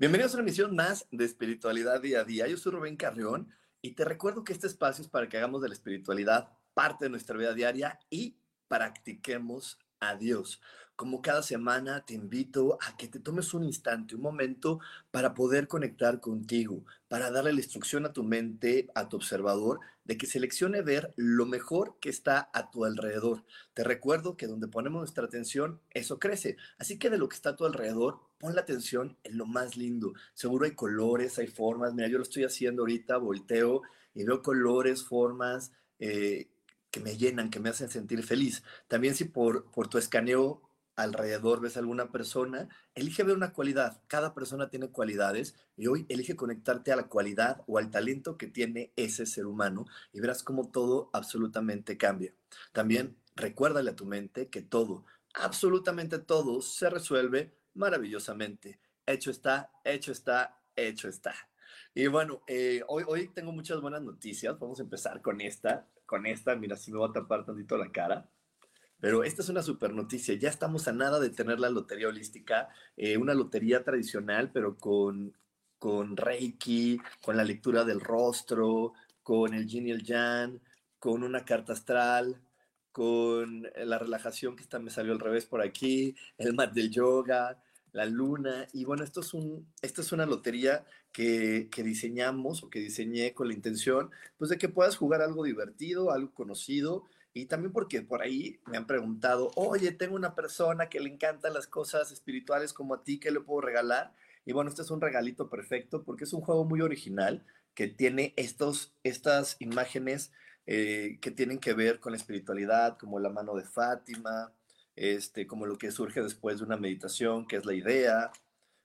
Bienvenidos a una emisión más de Espiritualidad Día a Día. Yo soy Rubén Carrión y te recuerdo que este espacio es para que hagamos de la espiritualidad parte de nuestra vida diaria y practiquemos a Dios. Como cada semana te invito a que te tomes un instante, un momento para poder conectar contigo, para darle la instrucción a tu mente, a tu observador, de que seleccione ver lo mejor que está a tu alrededor. Te recuerdo que donde ponemos nuestra atención, eso crece. Así que de lo que está a tu alrededor, pon la atención en lo más lindo. Seguro hay colores, hay formas. Mira, yo lo estoy haciendo ahorita, volteo y veo colores, formas. Eh, que me llenan, que me hacen sentir feliz. También si por, por tu escaneo alrededor ves a alguna persona, elige ver una cualidad. Cada persona tiene cualidades y hoy elige conectarte a la cualidad o al talento que tiene ese ser humano y verás cómo todo absolutamente cambia. También recuérdale a tu mente que todo, absolutamente todo, se resuelve maravillosamente. Hecho está, hecho está, hecho está. Y bueno, eh, hoy, hoy tengo muchas buenas noticias. Vamos a empezar con esta. Con esta, mira, si me voy a tapar tantito la cara. Pero esta es una super noticia. Ya estamos a nada de tener la lotería holística, eh, una lotería tradicional, pero con, con Reiki, con la lectura del rostro, con el Yin y el Yang, con una carta astral, con la relajación que está, me salió al revés por aquí, el mat del yoga, la luna. Y bueno, esto es, un, esto es una lotería que, que, diseñamos o que diseñé con la intención pues, de que puedas jugar algo divertido, algo conocido y también porque por ahí me han preguntado, oye, tengo una persona que le encantan las cosas espirituales como a ti, ¿qué le puedo regalar? Y bueno, este es un regalito perfecto porque es un juego muy original que tiene estos, estas imágenes eh, que tienen que ver con la espiritualidad, como la mano de Fátima, este, como lo que surge después de una meditación, que es la idea,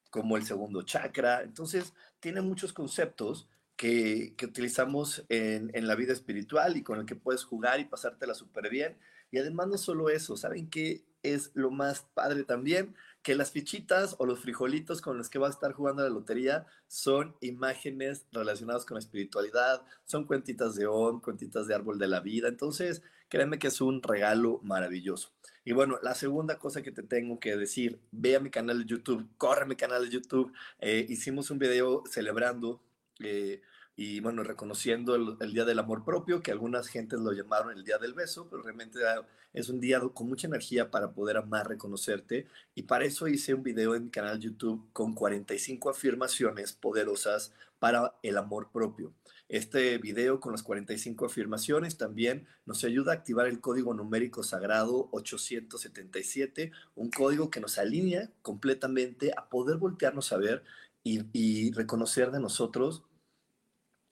como el segundo chakra. Entonces, tiene muchos conceptos que, utilizamos en, la vida espiritual y con el que puedes jugar y pasártela súper bien. Y además no solo eso, ¿saben qué es lo más padre también? Que las fichitas o los frijolitos con los que vas a estar jugando la lotería son imágenes relacionadas con la espiritualidad, son cuentitas de on, cuentitas de árbol de la vida. Entonces, créeme que es un regalo maravilloso. Y bueno, la segunda cosa que te tengo que decir, ve a mi canal de YouTube, corre a mi canal de YouTube. Eh, hicimos un video celebrando eh, y bueno, reconociendo el, Día del Amor Propio, que algunas gentes lo llamaron el Día del Beso, pero realmente es un día con mucha energía para poder amar, reconocerte, y para eso hice un video en mi canal YouTube con 45 afirmaciones poderosas para el amor propio. Este video con las 45 afirmaciones también nos ayuda a activar el código numérico sagrado 877, un código que nos alinea completamente a poder voltearnos a ver y, reconocer de nosotros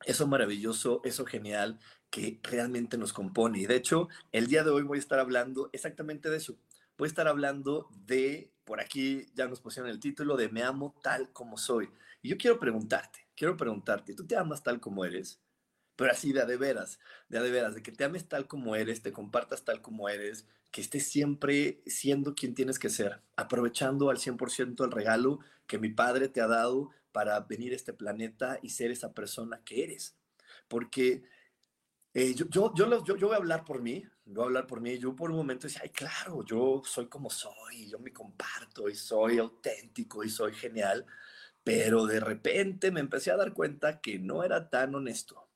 eso maravilloso, eso genial que realmente nos compone. Y de hecho, el día de hoy voy a estar hablando exactamente de eso. Voy a estar hablando de, por aquí ya nos pusieron el título de Me amo tal como soy. Y yo quiero preguntarte, quiero preguntarte, ¿tú te amas tal como eres? Pero así de de veras, de de veras, de que te ames tal como eres, te compartas tal como eres, que estés siempre siendo quien tienes que ser, aprovechando al 100% el regalo que mi padre te ha dado para venir a este planeta y ser esa persona que eres. Porque eh, yo, yo, yo, yo, voy a hablar por mí, voy a hablar por mí. Yo por un momento decía, ay, claro, yo soy como soy, yo me comparto y soy auténtico y soy genial. Pero de repente me empecé a dar cuenta que no era tan honesto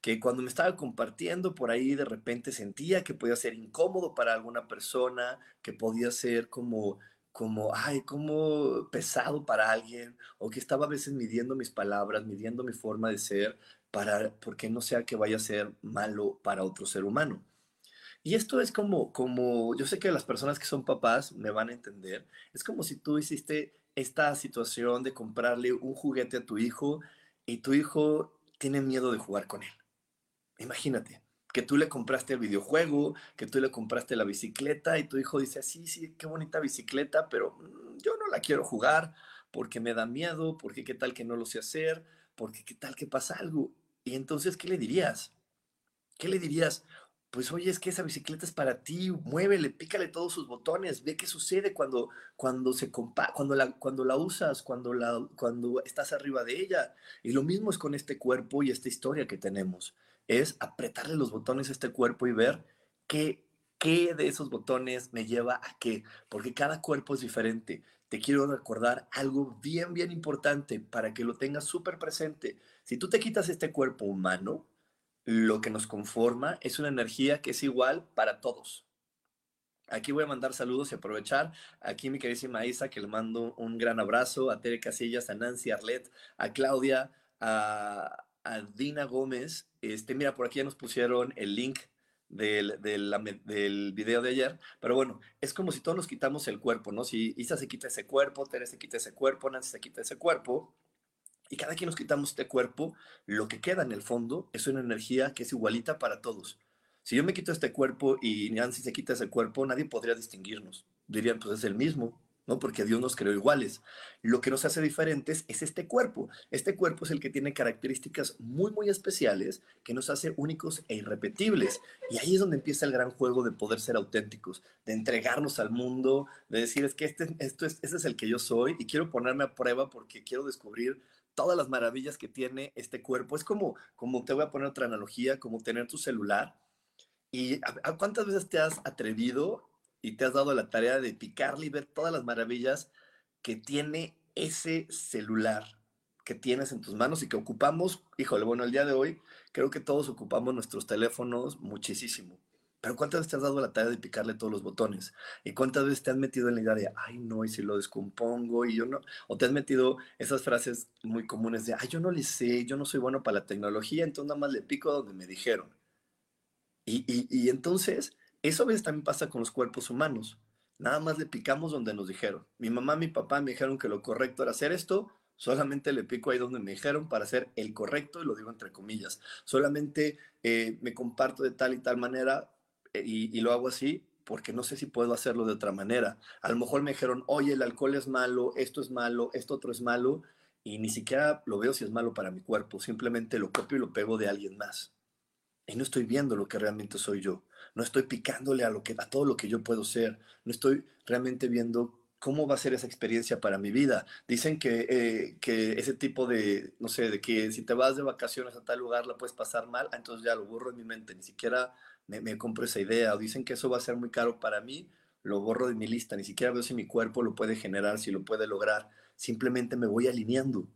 que cuando me estaba compartiendo por ahí de repente sentía que podía ser incómodo para alguna persona, que podía ser como como, ay, como pesado para alguien, o que estaba a veces midiendo mis palabras, midiendo mi forma de ser, para, porque no sea que vaya a ser malo para otro ser humano. Y esto es como, como, yo sé que las personas que son papás me van a entender, es como si tú hiciste esta situación de comprarle un juguete a tu hijo y tu hijo tiene miedo de jugar con él. Imagínate que tú le compraste el videojuego, que tú le compraste la bicicleta y tu hijo dice, sí, sí, qué bonita bicicleta, pero mm, yo no la quiero jugar porque me da miedo, porque qué tal que no lo sé hacer, porque qué tal que pasa algo. Y entonces, ¿qué le dirías? ¿Qué le dirías? Pues oye, es que esa bicicleta es para ti, muévele, pícale todos sus botones, ve qué sucede cuando, cuando, se compa cuando, la, cuando la usas, cuando, la, cuando estás arriba de ella. Y lo mismo es con este cuerpo y esta historia que tenemos. Es apretarle los botones a este cuerpo y ver qué, qué de esos botones me lleva a qué, porque cada cuerpo es diferente. Te quiero recordar algo bien, bien importante para que lo tengas súper presente. Si tú te quitas este cuerpo humano, lo que nos conforma es una energía que es igual para todos. Aquí voy a mandar saludos y aprovechar. Aquí mi queridísima Isa, que le mando un gran abrazo. A Tere Casillas, a Nancy Arlet, a Claudia, a, Dina Gómez. Este, mira, por aquí ya nos pusieron el link del, del, video de ayer. Pero bueno, es como si todos nos quitamos el cuerpo, ¿no? Si Isa se quita ese cuerpo, Tere se quita ese cuerpo, Nancy se quita ese cuerpo y cada quien nos quitamos este cuerpo, lo que queda en el fondo es una energía que es igualita para todos. Si yo me quito este cuerpo y Nancy se quita ese cuerpo, nadie podría distinguirnos. Dirían, pues es el mismo, ¿no? Porque Dios nos creó iguales. Lo que nos hace diferentes es este cuerpo. Este cuerpo es el que tiene características muy, muy especiales que nos hace únicos e irrepetibles. Y ahí es donde empieza el gran juego de poder ser auténticos, de entregarnos al mundo, de decir, es que este, esto es, este es el que yo soy y quiero ponerme a prueba porque quiero descubrir todas las maravillas que tiene este cuerpo. Es como, como te voy a poner otra analogía, como tener tu celular. ¿Y a, cuántas veces te has atrevido y te has dado la tarea de picarle y ver todas las maravillas que tiene ese celular que tienes en tus manos y que ocupamos? Híjole, bueno, el día de hoy creo que todos ocupamos nuestros teléfonos muchísimo. Pero ¿cuántas veces te has dado la tarea de picarle todos los botones? ¿Y cuántas veces te has metido en la idea de, ay, no, y si lo descompongo y yo no? O te has metido esas frases muy comunes de, ay, yo no le sé, yo no soy bueno para la tecnología, entonces nada más le pico donde me dijeron. Y, y, entonces, eso a veces también pasa con los cuerpos humanos. Nada más le picamos donde nos dijeron. Mi mamá, mi papá me dijeron que lo correcto era hacer esto, solamente le pico ahí donde me dijeron para hacer el correcto, y lo digo entre comillas. Solamente eh, me comparto de tal y tal manera y, lo hago así porque no sé si puedo hacerlo de otra manera. A lo mejor me dijeron, oye, el alcohol es malo, esto es malo, esto otro es malo, y ni siquiera lo veo si es malo para mi cuerpo, simplemente lo copio y lo pego de alguien más. Y no estoy viendo lo que realmente soy yo, no estoy picándole a, lo que, a todo lo que yo puedo ser, no estoy realmente viendo cómo va a ser esa experiencia para mi vida. Dicen que, eh, que ese tipo de, no sé, de que si te vas de vacaciones a tal lugar la puedes pasar mal, entonces ya lo borro en mi mente, ni siquiera me, compro esa idea, o dicen que eso va a ser muy caro para mí, lo borro de mi lista, ni siquiera veo si mi cuerpo lo puede generar, si lo puede lograr, simplemente me voy alineando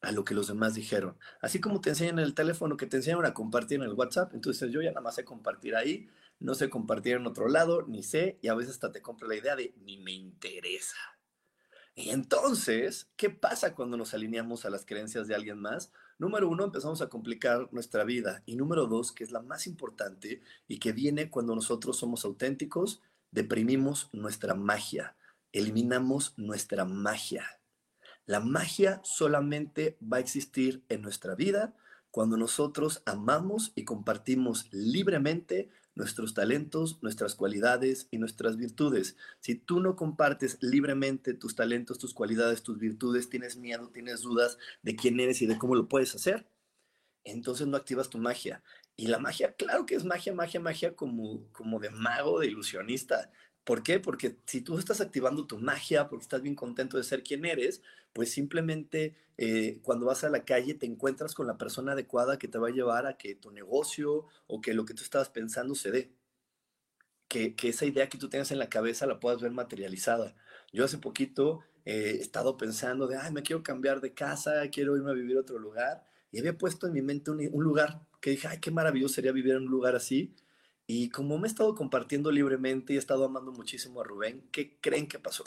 a lo que los demás dijeron. Así como te enseñan en el teléfono, que te enseñan a compartir en el WhatsApp, entonces yo ya nada más sé compartir ahí, no sé compartir en otro lado, ni sé, y a veces hasta te compro la idea de ni me interesa. Y entonces, ¿qué pasa cuando nos alineamos a las creencias de alguien más? Número uno, empezamos a complicar nuestra vida. Y número dos, que es la más importante y que viene cuando nosotros somos auténticos, deprimimos nuestra magia, eliminamos nuestra magia. La magia solamente va a existir en nuestra vida cuando nosotros amamos y compartimos libremente nuestros talentos, nuestras cualidades y nuestras virtudes. Si tú no compartes libremente tus talentos, tus cualidades, tus virtudes, tienes miedo, tienes dudas de quién eres y de cómo lo puedes hacer, entonces no activas tu magia. Y la magia, claro que es magia, magia, magia como, como de mago, de ilusionista. ¿Por qué? Porque si tú estás activando tu magia, porque estás bien contento de ser quien eres, pues simplemente eh, cuando vas a la calle te encuentras con la persona adecuada que te va a llevar a que tu negocio o que lo que tú estabas pensando se dé. Que, que esa idea que tú tengas en la cabeza la puedas ver materializada. Yo hace poquito eh, he estado pensando de, ay, me quiero cambiar de casa, quiero irme a vivir a otro lugar. Y había puesto en mi mente un, un lugar que dije, ay, qué maravilloso sería vivir en un lugar así y como me he estado compartiendo libremente y he estado amando muchísimo a Rubén, ¿qué creen que pasó?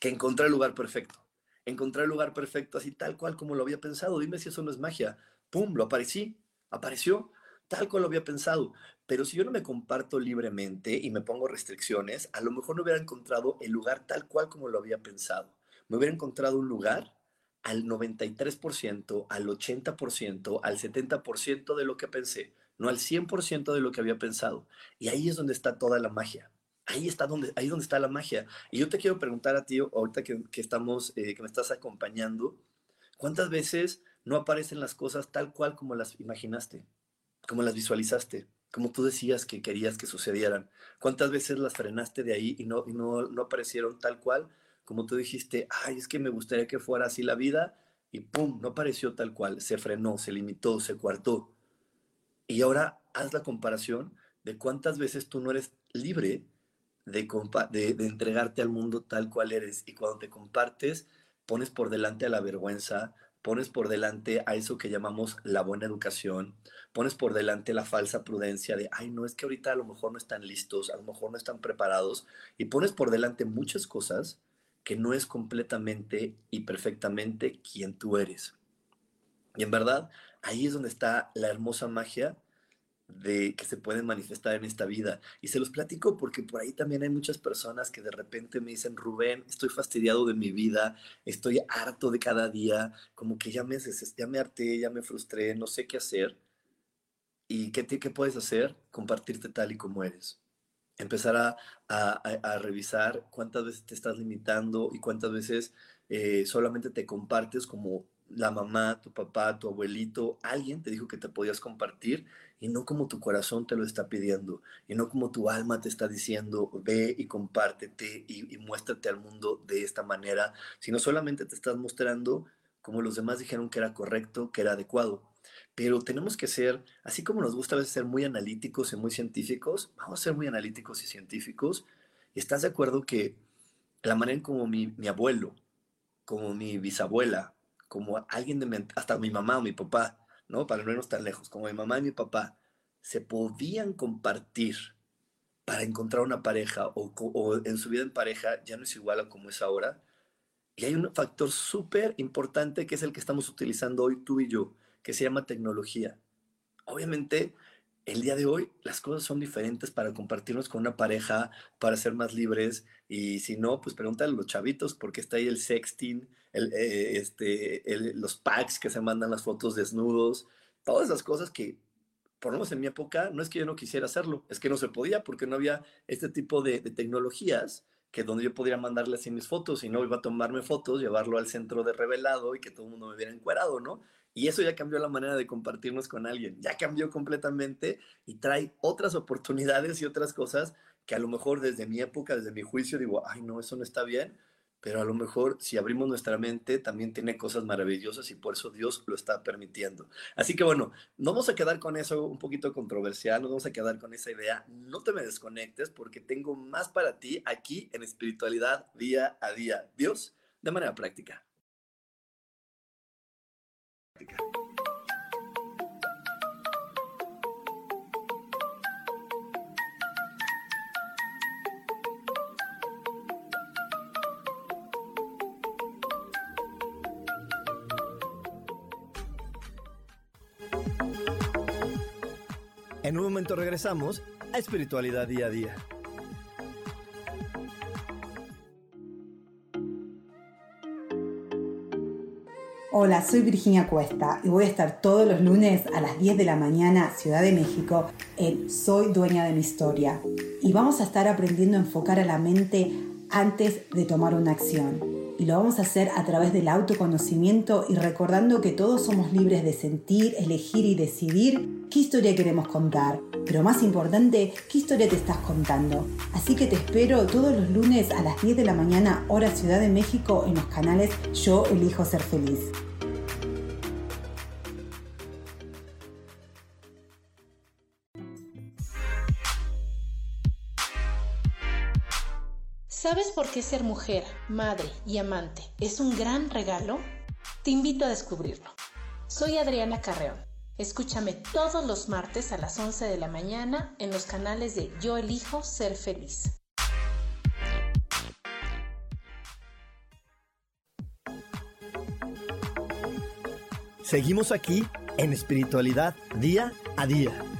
Que encontré el lugar perfecto. Encontré el lugar perfecto así tal cual como lo había pensado. Dime si eso no es magia. ¡pum!, lo aparecí, apareció tal cual lo había pensado. Pero si yo no me comparto libremente y me pongo restricciones, a lo mejor no hubiera encontrado el lugar tal cual como lo había pensado. Me hubiera encontrado un lugar al 93%, al 80%, al 70% de lo que pensé, no al 100% de lo que había pensado. Y ahí es donde está toda la magia. Ahí está donde, ahí donde está la magia. Y yo te quiero preguntar a ti, ahorita que, estamos, eh, que me estás acompañando, ¿cuántas veces no aparecen las cosas tal cual como las imaginaste, como las visualizaste? como tú decías que querías que sucedieran. ¿Cuántas veces las frenaste de ahí y no, y no, no aparecieron tal cual? Como tú dijiste, ay, es que me gustaría que fuera así la vida y pum, no apareció tal cual, se frenó, se limitó, se cuartó. Y ahora haz la comparación de cuántas veces tú no eres libre de, de, de entregarte al mundo tal cual eres y cuando te compartes pones por delante a la vergüenza, pones por delante a eso que llamamos la buena educación, pones por delante la falsa prudencia de, ay, no, es que ahorita a lo mejor no están listos, a lo mejor no están preparados, y pones por delante muchas cosas que no es completamente y perfectamente quien tú eres. Y en verdad, ahí es donde está la hermosa magia de que se pueden manifestar en esta vida. Y se los platico porque por ahí también hay muchas personas que de repente me dicen, Rubén, estoy fastidiado de mi vida, estoy harto de cada día, como que ya me, ya me harté, ya me frustré, no sé qué hacer. ¿Y qué, qué puedes hacer? Compartirte tal y como eres. Empezar a, a, revisar cuántas veces te estás limitando y cuántas veces eh, solamente te compartes como la mamá, tu papá, tu abuelito, alguien te dijo que te podías compartir y no como tu corazón te lo está pidiendo y no como tu alma te está diciendo ve y compártete y, y muéstrate al mundo de esta manera, sino solamente te estás mostrando como los demás dijeron que era correcto, que era adecuado. Pero tenemos que ser, así como nos gusta a veces ser muy analíticos y muy científicos, vamos a ser muy analíticos y científicos. ¿Y estás de acuerdo que la manera en como mi, mi abuelo, como mi bisabuela, como alguien de hasta mi mamá o mi papá, ¿no? Para no irnos tan lejos, como mi mamá y mi papá, se podían compartir para encontrar una pareja o, en su vida en pareja ya no es igual a como es ahora. Y hay un factor súper importante que es el que estamos utilizando hoy tú y yo, que se llama tecnología. Obviamente, el día de hoy las cosas son diferentes para compartirnos con una pareja, para ser más libres. Y si no, pues pregúntale a los chavitos, porque está ahí el sexting, eh, este, los packs que se mandan las fotos desnudos, todas esas cosas que, por lo menos en mi época, no es que yo no quisiera hacerlo, es que no se podía porque no había este tipo de, tecnologías que donde yo podría mandarle así mis fotos y no iba a tomarme fotos, llevarlo al centro de revelado y que todo el mundo me viera encuerado, ¿no? Y eso ya cambió la manera de compartirnos con alguien, ya cambió completamente y trae otras oportunidades y otras cosas que a lo mejor desde mi época, desde mi juicio, digo, ay, no, eso no está bien, pero a lo mejor si abrimos nuestra mente también tiene cosas maravillosas y por eso Dios lo está permitiendo. Así que bueno, no vamos a quedar con eso un poquito controversial, no vamos a quedar con esa idea, no te me desconectes porque tengo más para ti aquí en espiritualidad día a día. Dios, de manera práctica. En un momento regresamos a Espiritualidad Día a Día. Hola, soy Virginia Cuesta y voy a estar todos los lunes a las 10 de la mañana, Ciudad de México, en Soy Dueña de mi Historia. Y vamos a estar aprendiendo a enfocar a la mente antes de tomar una acción y lo vamos a hacer a través del autoconocimiento y recordando que todos somos libres de sentir, elegir y decidir qué historia queremos contar. Pero más importante, qué historia te estás contando. Así que te espero todos los lunes a las 10 de la mañana, hora Ciudad de México, en los canales Yo elijo ser feliz. ¿Sabes por qué ser mujer, madre y amante es un gran regalo? Te invito a descubrirlo. Soy Adriana Carreón. Escúchame todos los martes a las 11 de la mañana en los canales de Yo elijo ser feliz. Seguimos aquí en espiritualidad día a día.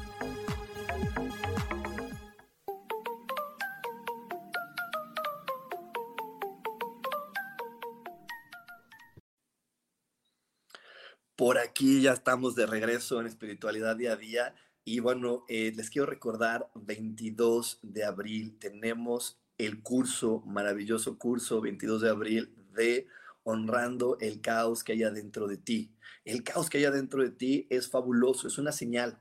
Por aquí ya estamos de regreso en espiritualidad día a día. Y bueno, eh, les quiero recordar, 22 de abril tenemos el curso, maravilloso curso, 22 de abril de honrando el caos que hay adentro de ti. El caos que hay adentro de ti es fabuloso, es una señal.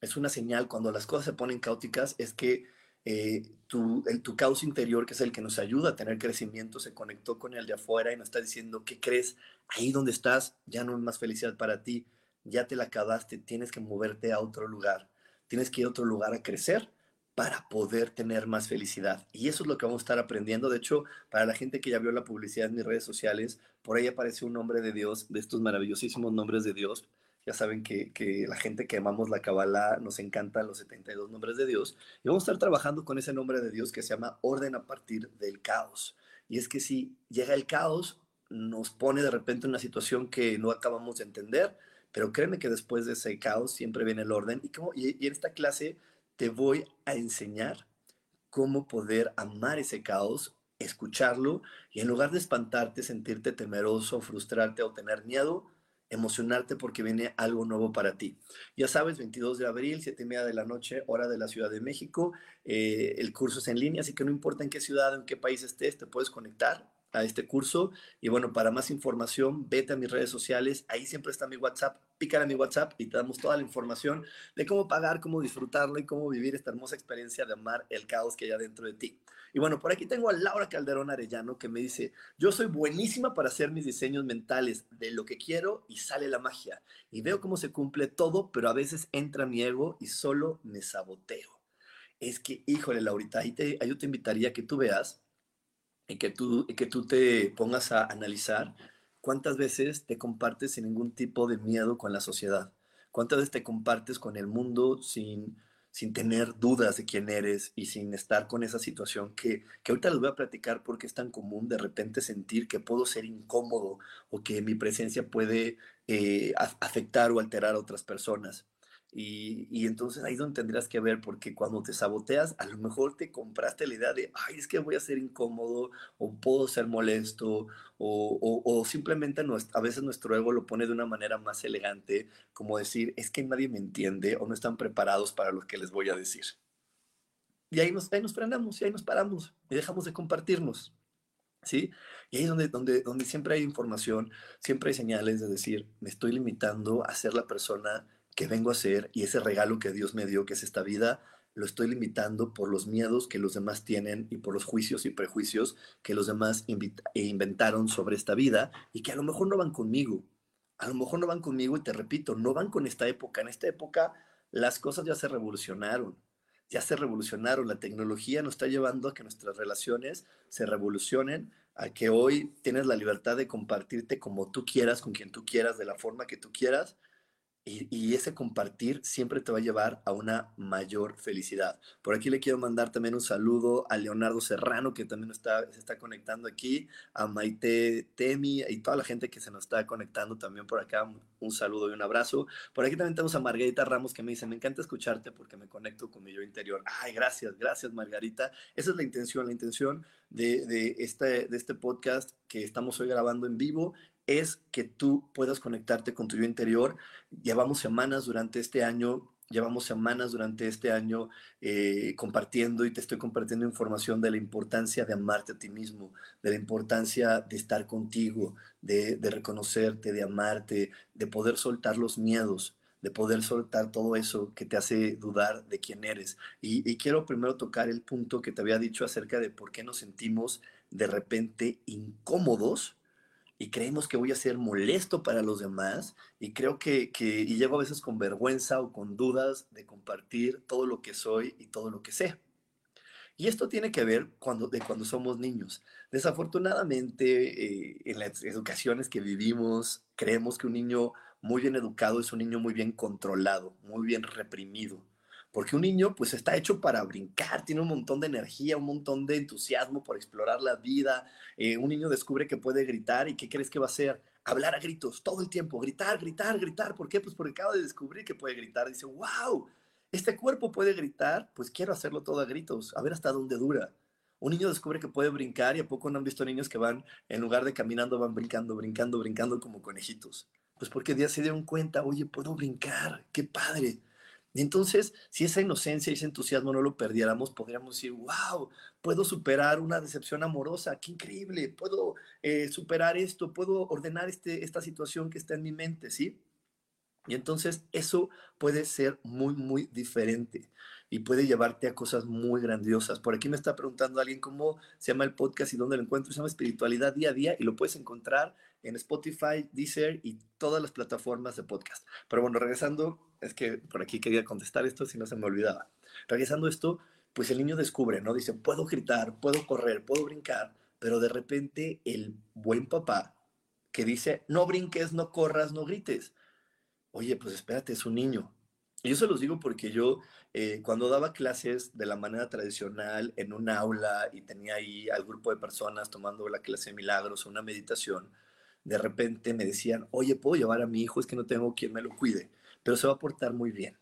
Es una señal cuando las cosas se ponen caóticas, es que eh, tu, el, tu caos interior, que es el que nos ayuda a tener crecimiento, se conectó con el de afuera y nos está diciendo, ¿qué crees? Ahí donde estás ya no es más felicidad para ti, ya te la acabaste, tienes que moverte a otro lugar, tienes que ir a otro lugar a crecer para poder tener más felicidad. Y eso es lo que vamos a estar aprendiendo. De hecho, para la gente que ya vio la publicidad en mis redes sociales, por ahí aparece un nombre de Dios, de estos maravillosísimos nombres de Dios. Ya saben que, la gente que amamos la Kabbalah nos encantan los 72 nombres de Dios. Y vamos a estar trabajando con ese nombre de Dios que se llama orden a partir del caos. Y es que si llega el caos, nos pone de repente en una situación que no acabamos de entender, pero créeme que después de ese caos siempre viene el orden. Y, como, y en esta clase te voy a enseñar cómo poder amar ese caos, escucharlo y en lugar de espantarte, sentirte temeroso, frustrarte o tener miedo, emocionarte porque viene algo nuevo para ti. Ya sabes, 22 de abril, 7 y media de la noche, hora de la Ciudad de México. Eh, el curso es en línea, así que no importa en qué ciudad, en qué país estés, te puedes conectar a este curso. Y bueno, para más información, vete a mis redes sociales. Ahí siempre está mi WhatsApp. Pícale a mi WhatsApp y te damos toda la información de cómo pagar, cómo disfrutarlo y cómo vivir esta hermosa experiencia de amar el caos que hay dentro de ti. Y bueno, por aquí tengo a Laura Calderón Arellano que me dice, yo soy buenísima para hacer mis diseños mentales de lo que quiero y sale la magia. Y veo cómo se cumple todo, pero a veces entra mi ego y solo me saboteo. Es que, híjole, Laurita, ahí, te, ahí yo te invitaría a que tú veas y que tú, y que tú te pongas a analizar cuántas veces te compartes sin ningún tipo de miedo con la sociedad, cuántas veces te compartes con el mundo sin, sin tener dudas de quién eres y sin estar con esa situación que, que ahorita les voy a platicar porque es tan común de repente sentir que puedo ser incómodo o que mi presencia puede eh, afectar o alterar a otras personas. Y, entonces ahí es donde tendrías que ver, porque cuando te saboteas, a lo mejor te compraste la idea de, ay, es que voy a ser incómodo, o puedo ser molesto, o, o, simplemente a veces nuestro ego lo pone de una manera más elegante, como decir, es que nadie me entiende o no están preparados para lo que les voy a decir. Y ahí nos, ahí nos frenamos y ahí nos paramos y dejamos de compartirnos. ¿Sí? Y ahí es donde, donde, donde siempre hay información, siempre hay señales de decir, me estoy limitando a ser la persona que vengo a hacer y ese regalo que Dios me dio, que es esta vida, lo estoy limitando por los miedos que los demás tienen y por los juicios y prejuicios que los demás inventaron sobre esta vida y que a lo mejor no van conmigo. A lo mejor no van conmigo y te repito, no van con esta época. En esta época las cosas ya se revolucionaron, ya se revolucionaron. La tecnología nos está llevando a que nuestras relaciones se revolucionen, a que hoy tienes la libertad de compartirte como tú quieras, con quien tú quieras, de la forma que tú quieras y, ese compartir siempre te va a llevar a una mayor felicidad. Por aquí le quiero mandar también un saludo a Leonardo Serrano, que también está, se está conectando aquí, a Maite Temi y toda la gente que se nos está conectando también por acá. Un saludo y un abrazo. Por aquí también tenemos a Margarita Ramos que me dice, me encanta escucharte porque me conecto con mi yo interior. Ay, gracias, gracias Margarita. Esa es la intención, la intención de, de, este, de este podcast que estamos hoy grabando en vivo es que tú puedas conectarte con tu yo interior. Llevamos semanas durante este año, llevamos semanas durante este año eh, compartiendo y te estoy compartiendo información de la importancia de amarte a ti mismo, de la importancia de estar contigo, de, reconocerte, de amarte, de poder soltar los miedos de poder soltar todo eso que te hace dudar de quién eres. Y, y, quiero primero tocar el punto que te había dicho acerca de por qué nos sentimos de repente incómodos y creemos que voy a ser molesto para los demás y creo que, que, y llego a veces con vergüenza o con dudas de compartir todo lo que soy y todo lo que sé. Y esto tiene que ver cuando, de cuando somos niños. Desafortunadamente, eh, en las educaciones que vivimos, creemos que un niño muy bien educado es un niño muy bien controlado, muy bien reprimido. Porque un niño pues está hecho para brincar, tiene un montón de energía, un montón de entusiasmo por explorar la vida. Eh, un niño descubre que puede gritar y ¿qué crees que va a hacer? hablar a gritos todo el tiempo, gritar, gritar, gritar. ¿Por qué? Pues porque acaba de descubrir que puede gritar. Dice, wow, este cuerpo puede gritar, pues quiero hacerlo todo a gritos, a ver hasta dónde dura. Un niño descubre que puede brincar y a poco no han visto niños que van, en lugar de caminando, van brincando, brincando, brincando como conejitos. Pues porque ya se dieron cuenta, oye, puedo brincar, qué padre. Y entonces, si esa inocencia y ese entusiasmo no lo perdiéramos, podríamos decir, wow, puedo superar una decepción amorosa, qué increíble, puedo eh, superar esto, puedo ordenar este, esta situación que está en mi mente, ¿sí? Y entonces eso puede ser muy, muy diferente y puede llevarte a cosas muy grandiosas. Por aquí me está preguntando alguien cómo se llama el podcast y dónde lo encuentro. Se llama Espiritualidad Día a Día y lo puedes encontrar en Spotify, Deezer y todas las plataformas de podcast. Pero bueno, regresando, es que por aquí quería contestar esto si no se me olvidaba. Regresando esto, pues el niño descubre, ¿no? Dice, puedo gritar, puedo correr, puedo brincar, pero de repente el buen papá que dice, no brinques, no corras, no grites. Oye, pues espérate, es un niño. Y yo se los digo porque yo, eh, cuando daba clases de la manera tradicional en un aula y tenía ahí al grupo de personas tomando la clase de milagros una meditación, de repente me decían, oye, ¿puedo llevar a mi hijo? Es que no tengo quien me lo cuide, pero se va a portar muy bien.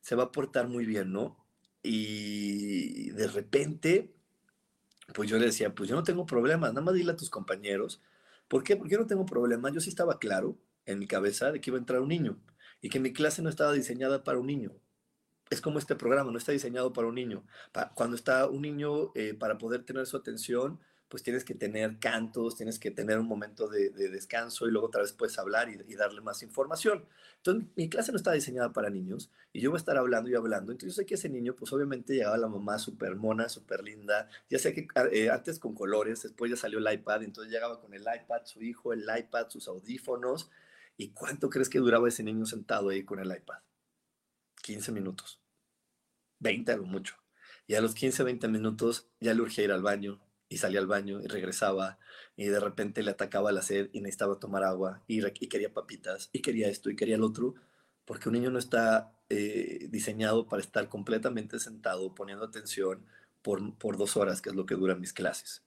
Se va a portar muy bien, ¿no? Y de repente, pues yo le decía, pues yo no tengo problemas, nada más dile a tus compañeros. ¿Por qué? Porque yo no tengo problemas. Yo sí estaba claro en mi cabeza de que iba a entrar un niño y que mi clase no estaba diseñada para un niño. Es como este programa, no está diseñado para un niño. Cuando está un niño, eh, para poder tener su atención, pues tienes que tener cantos, tienes que tener un momento de, descanso y luego otra vez puedes hablar y, darle más información. Entonces, mi clase no está diseñada para niños y yo voy a estar hablando y hablando. Entonces, yo sé que ese niño, pues obviamente llegaba la mamá súper mona, súper linda. Ya sé que eh, antes con colores, después ya salió el iPad, entonces llegaba con el iPad, su hijo, el iPad, sus audífonos. ¿Y cuánto crees que duraba ese niño sentado ahí con el iPad? 15 minutos. 20 algo mucho. Y a los 15, 20 minutos ya le urgía ir al baño, y salía al baño y regresaba y de repente le atacaba la sed y necesitaba tomar agua y, quería papitas y quería esto y quería el otro, porque un niño no está eh, diseñado para estar completamente sentado poniendo atención por, por dos horas, que es lo que duran mis clases.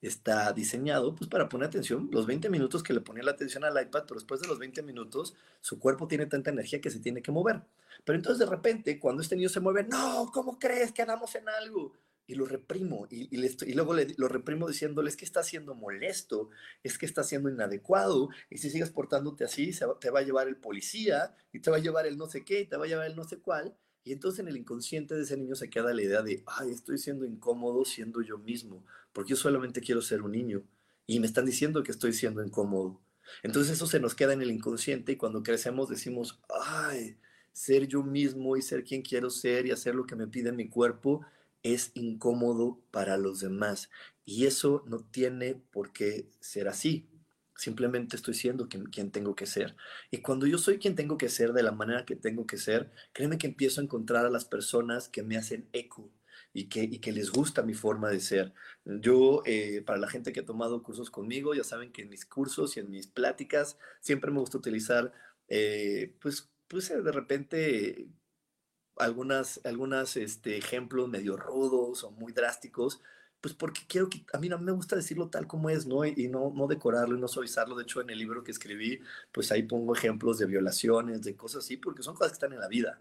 Está diseñado pues para poner atención los 20 minutos que le ponía la atención al iPad, pero después de los 20 minutos su cuerpo tiene tanta energía que se tiene que mover. Pero entonces de repente cuando este niño se mueve, no, ¿cómo crees que andamos en algo? Y lo reprimo y, y, luego lo reprimo diciéndole es que está siendo molesto, es que está siendo inadecuado y si sigues portándote así te va a llevar el policía y te va a llevar el no sé qué y te va a llevar el no sé cuál y entonces en el inconsciente de ese niño se queda la idea de, ay, estoy siendo incómodo siendo yo mismo, porque yo solamente quiero ser un niño y me están diciendo que estoy siendo incómodo. Entonces eso se nos queda en el inconsciente y cuando crecemos decimos, ay, ser yo mismo y ser quien quiero ser y hacer lo que me pide mi cuerpo es incómodo para los demás. Y eso no tiene por qué ser así. Simplemente estoy siendo quien, tengo que ser. Y cuando yo soy quien tengo que ser de la manera que tengo que ser, créeme que empiezo a encontrar a las personas que me hacen eco y que, y que les gusta mi forma de ser. Yo, eh, para la gente que ha tomado cursos conmigo, ya saben que en mis cursos y en mis pláticas siempre me gusta utilizar, eh, pues, pues de repente algunas, algunas este, ejemplos medio rudos o muy drásticos, pues porque quiero que, a mí no me gusta decirlo tal como es, ¿no? Y, no, no decorarlo y no suavizarlo. De hecho, en el libro que escribí, pues ahí pongo ejemplos de violaciones, de cosas así, porque son cosas que están en la vida.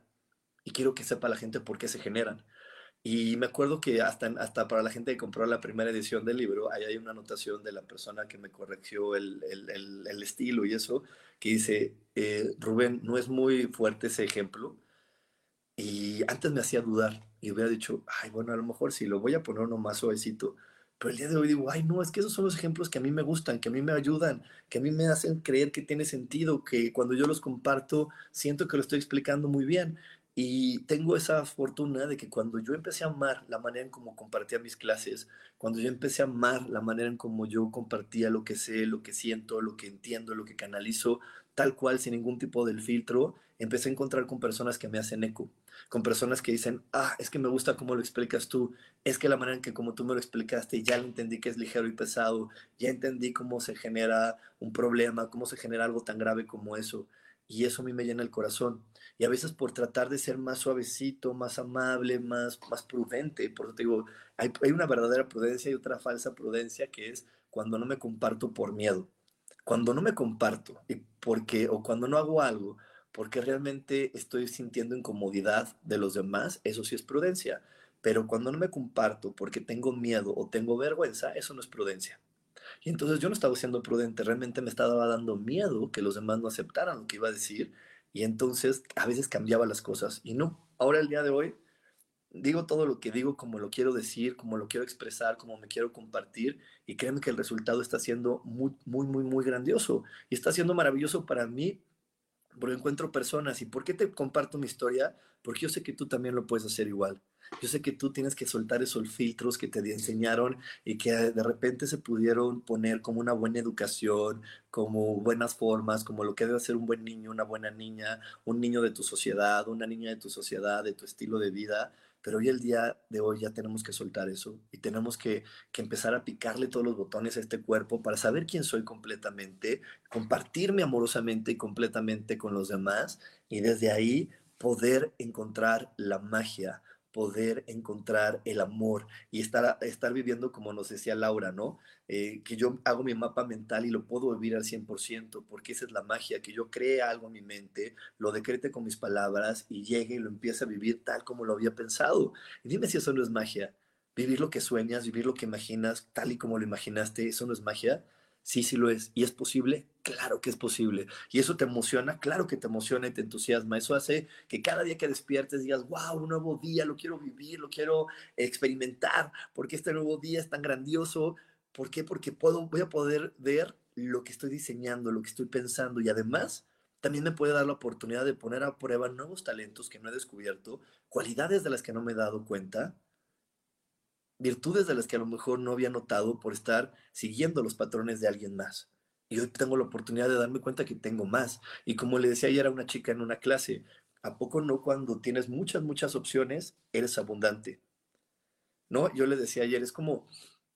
Y quiero que sepa la gente por qué se generan. Y me acuerdo que hasta, hasta para la gente que compró la primera edición del libro, ahí hay una anotación de la persona que me corrigió el, el, el, estilo y eso, que dice, eh, Rubén, no es muy fuerte ese ejemplo, y antes me hacía dudar y hubiera dicho, ay, bueno, a lo mejor sí, lo voy a poner uno más suavecito. Pero el día de hoy digo, ay, no, es que esos son los ejemplos que a mí me gustan, que a mí me ayudan, que a mí me hacen creer que tiene sentido, que cuando yo los comparto siento que lo estoy explicando muy bien. Y tengo esa fortuna de que cuando yo empecé a amar la manera en cómo compartía mis clases, cuando yo empecé a amar la manera en cómo yo compartía lo que sé, lo que siento, lo que entiendo, lo que canalizo, tal cual, sin ningún tipo de filtro, empecé a encontrar con personas que me hacen eco, con personas que dicen, ah, es que me gusta cómo lo explicas tú, es que la manera en que como tú me lo explicaste, ya lo entendí que es ligero y pesado, ya entendí cómo se genera un problema, cómo se genera algo tan grave como eso. Y eso a mí me llena el corazón. Y a veces por tratar de ser más suavecito, más amable, más, más prudente, por eso te digo, hay una verdadera prudencia y otra falsa prudencia que es cuando no me comparto por miedo Cuando no me comparto y porque, o cuando no hago algo porque realmente estoy sintiendo incomodidad de los demás, eso sí es prudencia. Pero cuando no me comparto porque tengo miedo o tengo vergüenza, eso no es prudencia. Y entonces yo no estaba siendo prudente, realmente me estaba dando miedo que los demás no aceptaran lo que iba a decir y entonces a veces cambiaba las cosas y no. Ahora el día de hoy digo todo lo que digo como lo quiero decir, como lo quiero expresar, como me quiero compartir y créeme que el resultado está siendo muy, muy, muy, muy grandioso y está siendo maravilloso para mí porque encuentro personas y ¿por qué te comparto mi historia? Porque yo sé que tú también lo puedes hacer igual. Yo sé que tú tienes que soltar esos filtros que te enseñaron y que de repente se pudieron poner como una buena educación, como buenas formas, como lo que debe ser un buen niño, una buena niña, un niño de tu sociedad, una niña de tu sociedad, de tu estilo de vida pero hoy el día de hoy ya tenemos que soltar eso y tenemos que, que, empezar a picarle todos los botones a este cuerpo para saber quién soy completamente, compartirme amorosamente y completamente con los demás y desde ahí poder encontrar la magia, poder encontrar el amor y estar, estar viviendo como nos decía Laura, ¿no? Eh, que yo hago mi mapa mental y lo puedo vivir al 100%, porque esa es la magia, que yo cree algo en mi mente, lo decrete con mis palabras y llegue y lo empiece a vivir tal como lo había pensado. Y dime si eso no es magia. Vivir lo que sueñas, vivir lo que imaginas, tal y como lo imaginaste, ¿eso no es magia? Sí, sí lo es. ¿Y es posible? Claro que es posible. ¿Y eso te emociona? Claro que te emociona y te entusiasma. Eso hace que cada día que despiertes digas, wow, un nuevo día, lo quiero vivir, lo quiero experimentar, porque este nuevo día es tan grandioso. ¿Por qué? Porque puedo, voy a poder ver lo que estoy diseñando, lo que estoy pensando y además también me puede dar la oportunidad de poner a prueba nuevos talentos que no he descubierto, cualidades de las que no me he dado cuenta virtudes de las que a lo mejor no había notado por estar siguiendo los patrones de alguien más. Y hoy tengo la oportunidad de darme cuenta que tengo más. Y como le decía ayer a una chica en una clase, ¿a poco no cuando tienes muchas, muchas opciones, eres abundante? ¿No? Yo le decía ayer, es como,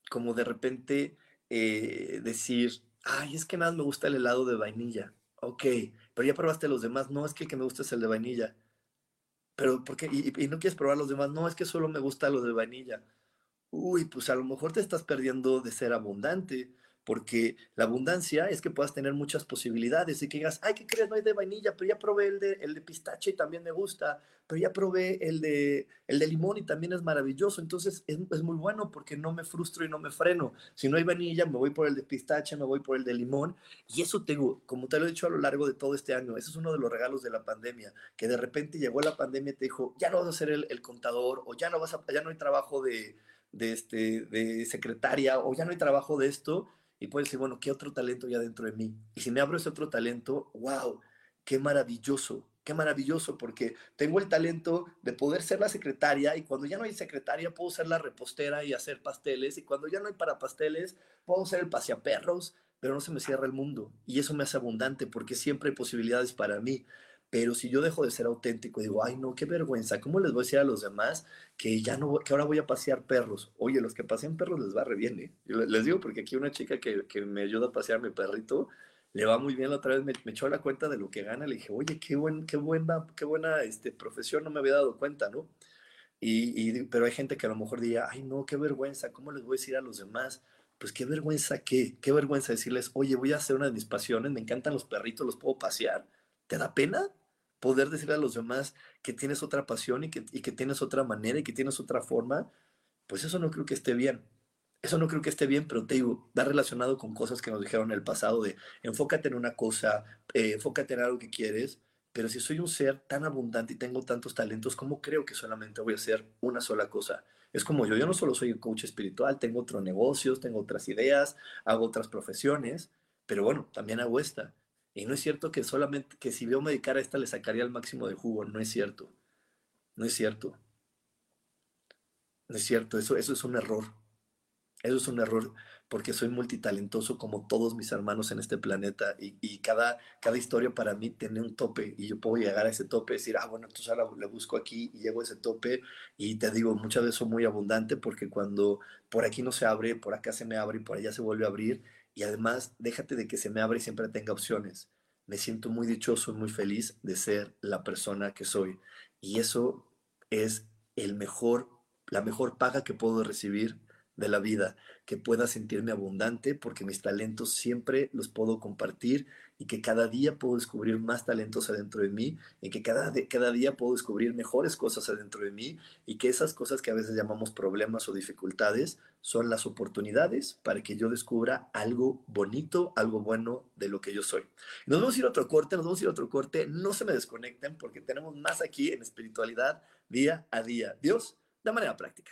como de repente eh, decir, ay, es que nada me gusta el helado de vainilla. Ok, pero ya probaste los demás. No, es que el que me gusta es el de vainilla. Pero, ¿por qué? Y, y no quieres probar los demás. No, es que solo me gusta lo de vainilla uy, pues a lo mejor te estás perdiendo de ser abundante, porque la abundancia es que puedas tener muchas posibilidades y que digas, ay, ¿qué crees? No hay de vainilla, pero ya probé el de, el de pistache y también me gusta, pero ya probé el de, el de limón y también es maravilloso, entonces es, muy bueno porque no me frustro y no me freno. Si no hay vainilla, me voy por el de pistache, me voy por el de limón y eso tengo, como te lo he dicho a lo largo de todo este año, ese es uno de los regalos de la pandemia, que de repente llegó la pandemia y te dijo, ya no vas a ser el, el contador o ya no, vas a, ya no hay trabajo de de, este, de secretaria o ya no hay trabajo de esto y puedes decir, bueno, ¿qué otro talento hay dentro de mí? Y si me abro ese otro talento, wow, qué maravilloso, qué maravilloso, porque tengo el talento de poder ser la secretaria y cuando ya no hay secretaria puedo ser la repostera y hacer pasteles y cuando ya no hay para pasteles puedo ser el paseaperros, pero no se me cierra el mundo. Y eso me hace abundante porque siempre hay posibilidades para mí. Pero si yo dejo de ser auténtico y digo, ay, no, qué vergüenza, ¿cómo les voy a decir a los demás que ya no, que ahora voy a pasear perros? Oye, los que pasean perros les va re bien, ¿eh? les digo porque aquí una chica que, que, me ayuda a pasear mi perrito, le va muy bien la otra vez, me, echó la cuenta de lo que gana, le dije, oye, qué, buen, qué buena, qué buena este, profesión, no me había dado cuenta, ¿no? Y, pero hay gente que a lo mejor diría, ay, no, qué vergüenza, ¿cómo les voy a decir a los demás? Pues qué vergüenza, ¿qué? Qué vergüenza decirles, oye, voy a hacer una de mis pasiones, me encantan los perritos, los puedo pasear. ¿Te da pena? Poder decirle a los demás que tienes otra pasión y que, que tienes otra manera y que tienes otra forma, pues eso no creo que esté bien. Eso no creo que esté bien, pero te digo, va relacionado con cosas que nos dijeron en el pasado de enfócate en una cosa, eh, enfócate en algo que quieres, pero si soy un ser tan abundante y tengo tantos talentos, ¿cómo creo que solamente voy a hacer una sola cosa? Es como yo, yo no solo soy un coach espiritual, tengo otros negocios, tengo otras ideas, hago otras profesiones, pero bueno, también hago esta. Y no es cierto que solamente, que si yo medicara esta le sacaría el máximo de jugo, no es cierto. No es cierto. No es cierto, eso, eso es un error. Eso es un error porque soy multitalentoso como todos mis hermanos en este planeta y, cada, cada historia para mí tiene un tope y yo puedo llegar a ese tope y decir, ah, bueno, entonces ahora le busco aquí y llego a ese tope y te digo, muchas veces soy muy abundante porque cuando por aquí no se abre, por acá se me abre y por allá se vuelve a abrir y además, déjate de que se me abra y siempre tenga opciones. Me siento muy dichoso y muy feliz de ser la persona que soy. Y eso es el mejor, la mejor paga que puedo recibir de la vida, que pueda sentirme abundante porque mis talentos siempre los puedo compartir y que cada día puedo descubrir más talentos adentro de mí y que cada, cada día puedo descubrir mejores cosas adentro de mí y que esas cosas que a veces llamamos problemas o dificultades son las oportunidades para que yo descubra algo bonito, algo bueno de lo que yo soy. Nos vamos a ir a otro corte, nos vamos a ir a otro corte, no se me desconecten porque tenemos más aquí en espiritualidad día a día. Dios, de manera práctica.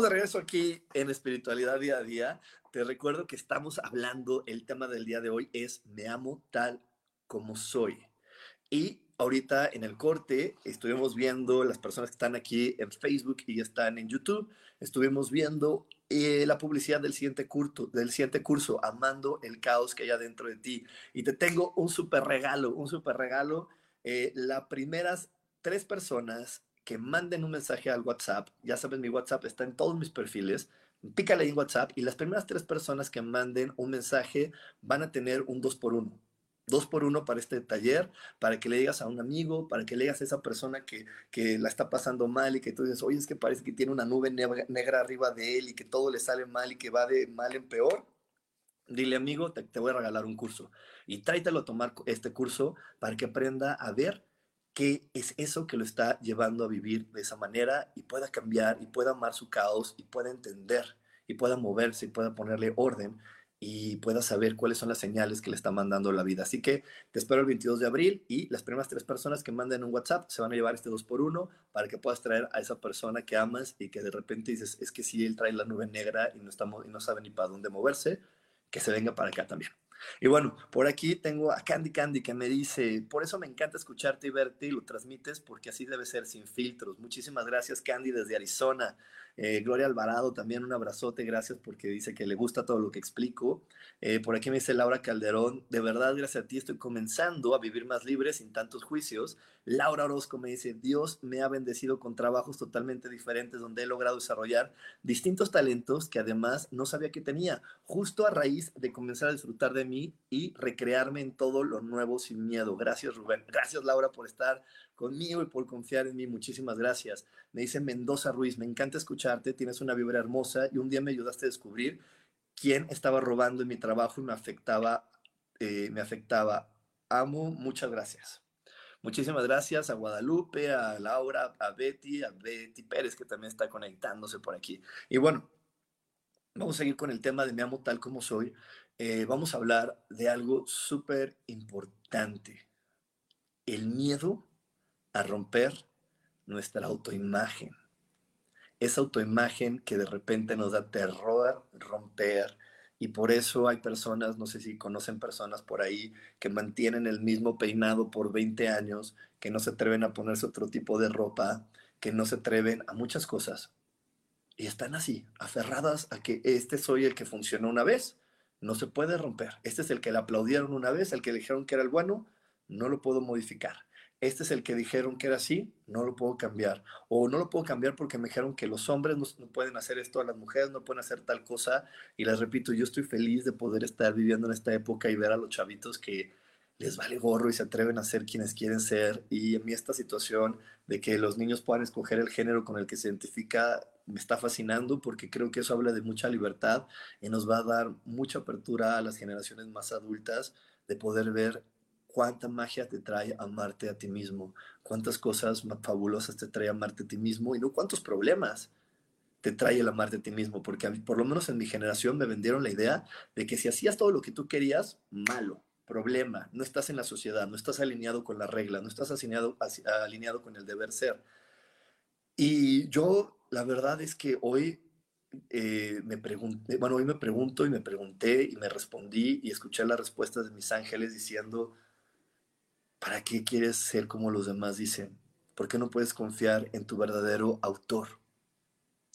De regreso aquí en Espiritualidad Día a Día. Te recuerdo que estamos hablando, el tema del día de hoy es Me amo tal como soy. Y ahorita en el corte estuvimos viendo las personas que están aquí en Facebook y están en YouTube, estuvimos viendo eh, la publicidad del siguiente, curso, del siguiente curso, Amando el caos que hay adentro de ti. Y te tengo un súper regalo, un súper regalo. Eh, las primeras tres personas que manden un mensaje al WhatsApp. Ya saben, mi WhatsApp está en todos mis perfiles. Pícale ahí en WhatsApp y las primeras tres personas que manden un mensaje van a tener un 2 por 1 dos por uno para este taller, para que le digas a un amigo, para que le digas a esa persona que, que la está pasando mal y que tú dices, oye, es que parece que tiene una nube negra, arriba de él y que todo le sale mal y que va de mal en peor. Dile, amigo, te, te voy a regalar un curso y tráetelo a tomar este curso para que aprenda a ver qué es eso que lo está llevando a vivir de esa manera y pueda cambiar y pueda amar su caos y pueda entender y pueda moverse y pueda ponerle orden y pueda saber cuáles son las señales que le está mandando la vida. Así que te espero el 22 de abril y las primeras tres personas que manden un WhatsApp se van a llevar este 2 por 1 para que puedas traer a esa persona que amas y que de repente dices, es que si él trae la nube negra y no, estamos, y no sabe ni para dónde moverse, que se venga para acá también. Y bueno, por aquí tengo a Candy Candy que me dice, por eso me encanta escucharte y verte y lo transmites porque así debe ser sin filtros. Muchísimas gracias Candy desde Arizona. Eh, Gloria Alvarado, también un abrazote, gracias porque dice que le gusta todo lo que explico. Eh, por aquí me dice Laura Calderón, de verdad, gracias a ti estoy comenzando a vivir más libre, sin tantos juicios. Laura Orozco me dice, Dios me ha bendecido con trabajos totalmente diferentes donde he logrado desarrollar distintos talentos que además no sabía que tenía, justo a raíz de comenzar a disfrutar de mí y recrearme en todo lo nuevo sin miedo. Gracias Rubén, gracias Laura por estar conmigo y por confiar en mí. Muchísimas gracias. Me dice Mendoza Ruiz, me encanta escucharte, tienes una vibra hermosa y un día me ayudaste a descubrir quién estaba robando en mi trabajo y me afectaba eh, me afectaba. Amo, muchas gracias. Muchísimas gracias a Guadalupe, a Laura, a Betty, a Betty Pérez, que también está conectándose por aquí. Y bueno, vamos a seguir con el tema de me amo tal como soy. Eh, vamos a hablar de algo súper importante. El miedo a romper nuestra autoimagen. Esa autoimagen que de repente nos da terror romper, y por eso hay personas, no sé si conocen personas por ahí, que mantienen el mismo peinado por 20 años, que no se atreven a ponerse otro tipo de ropa, que no se atreven a muchas cosas. Y están así, aferradas a que este soy el que funcionó una vez, no se puede romper. Este es el que le aplaudieron una vez, el que le dijeron que era el bueno, no lo puedo modificar este es el que dijeron que era así, no lo puedo cambiar. O no lo puedo cambiar porque me dijeron que los hombres no, pueden hacer esto, las mujeres no pueden hacer tal cosa. Y les repito, yo estoy feliz de poder estar viviendo en esta época y ver a los chavitos que les vale gorro y se atreven a ser quienes quieren ser. Y en mí esta situación de que los niños puedan escoger el género con el que se identifica me está fascinando porque creo que eso habla de mucha libertad y nos va a dar mucha apertura a las generaciones más adultas de poder ver cuánta magia te trae amarte a ti mismo, cuántas cosas fabulosas te trae amarte a ti mismo y no cuántos problemas te trae el amarte a ti mismo, porque por lo menos en mi generación me vendieron la idea de que si hacías todo lo que tú querías, malo, problema, no estás en la sociedad, no estás alineado con la regla, no estás alineado, alineado con el deber ser. Y yo, la verdad es que hoy eh, me pregunté, bueno, hoy me pregunto y me pregunté y me respondí y escuché las respuestas de mis ángeles diciendo, ¿Para qué quieres ser como los demás dicen? ¿Por qué no puedes confiar en tu verdadero autor,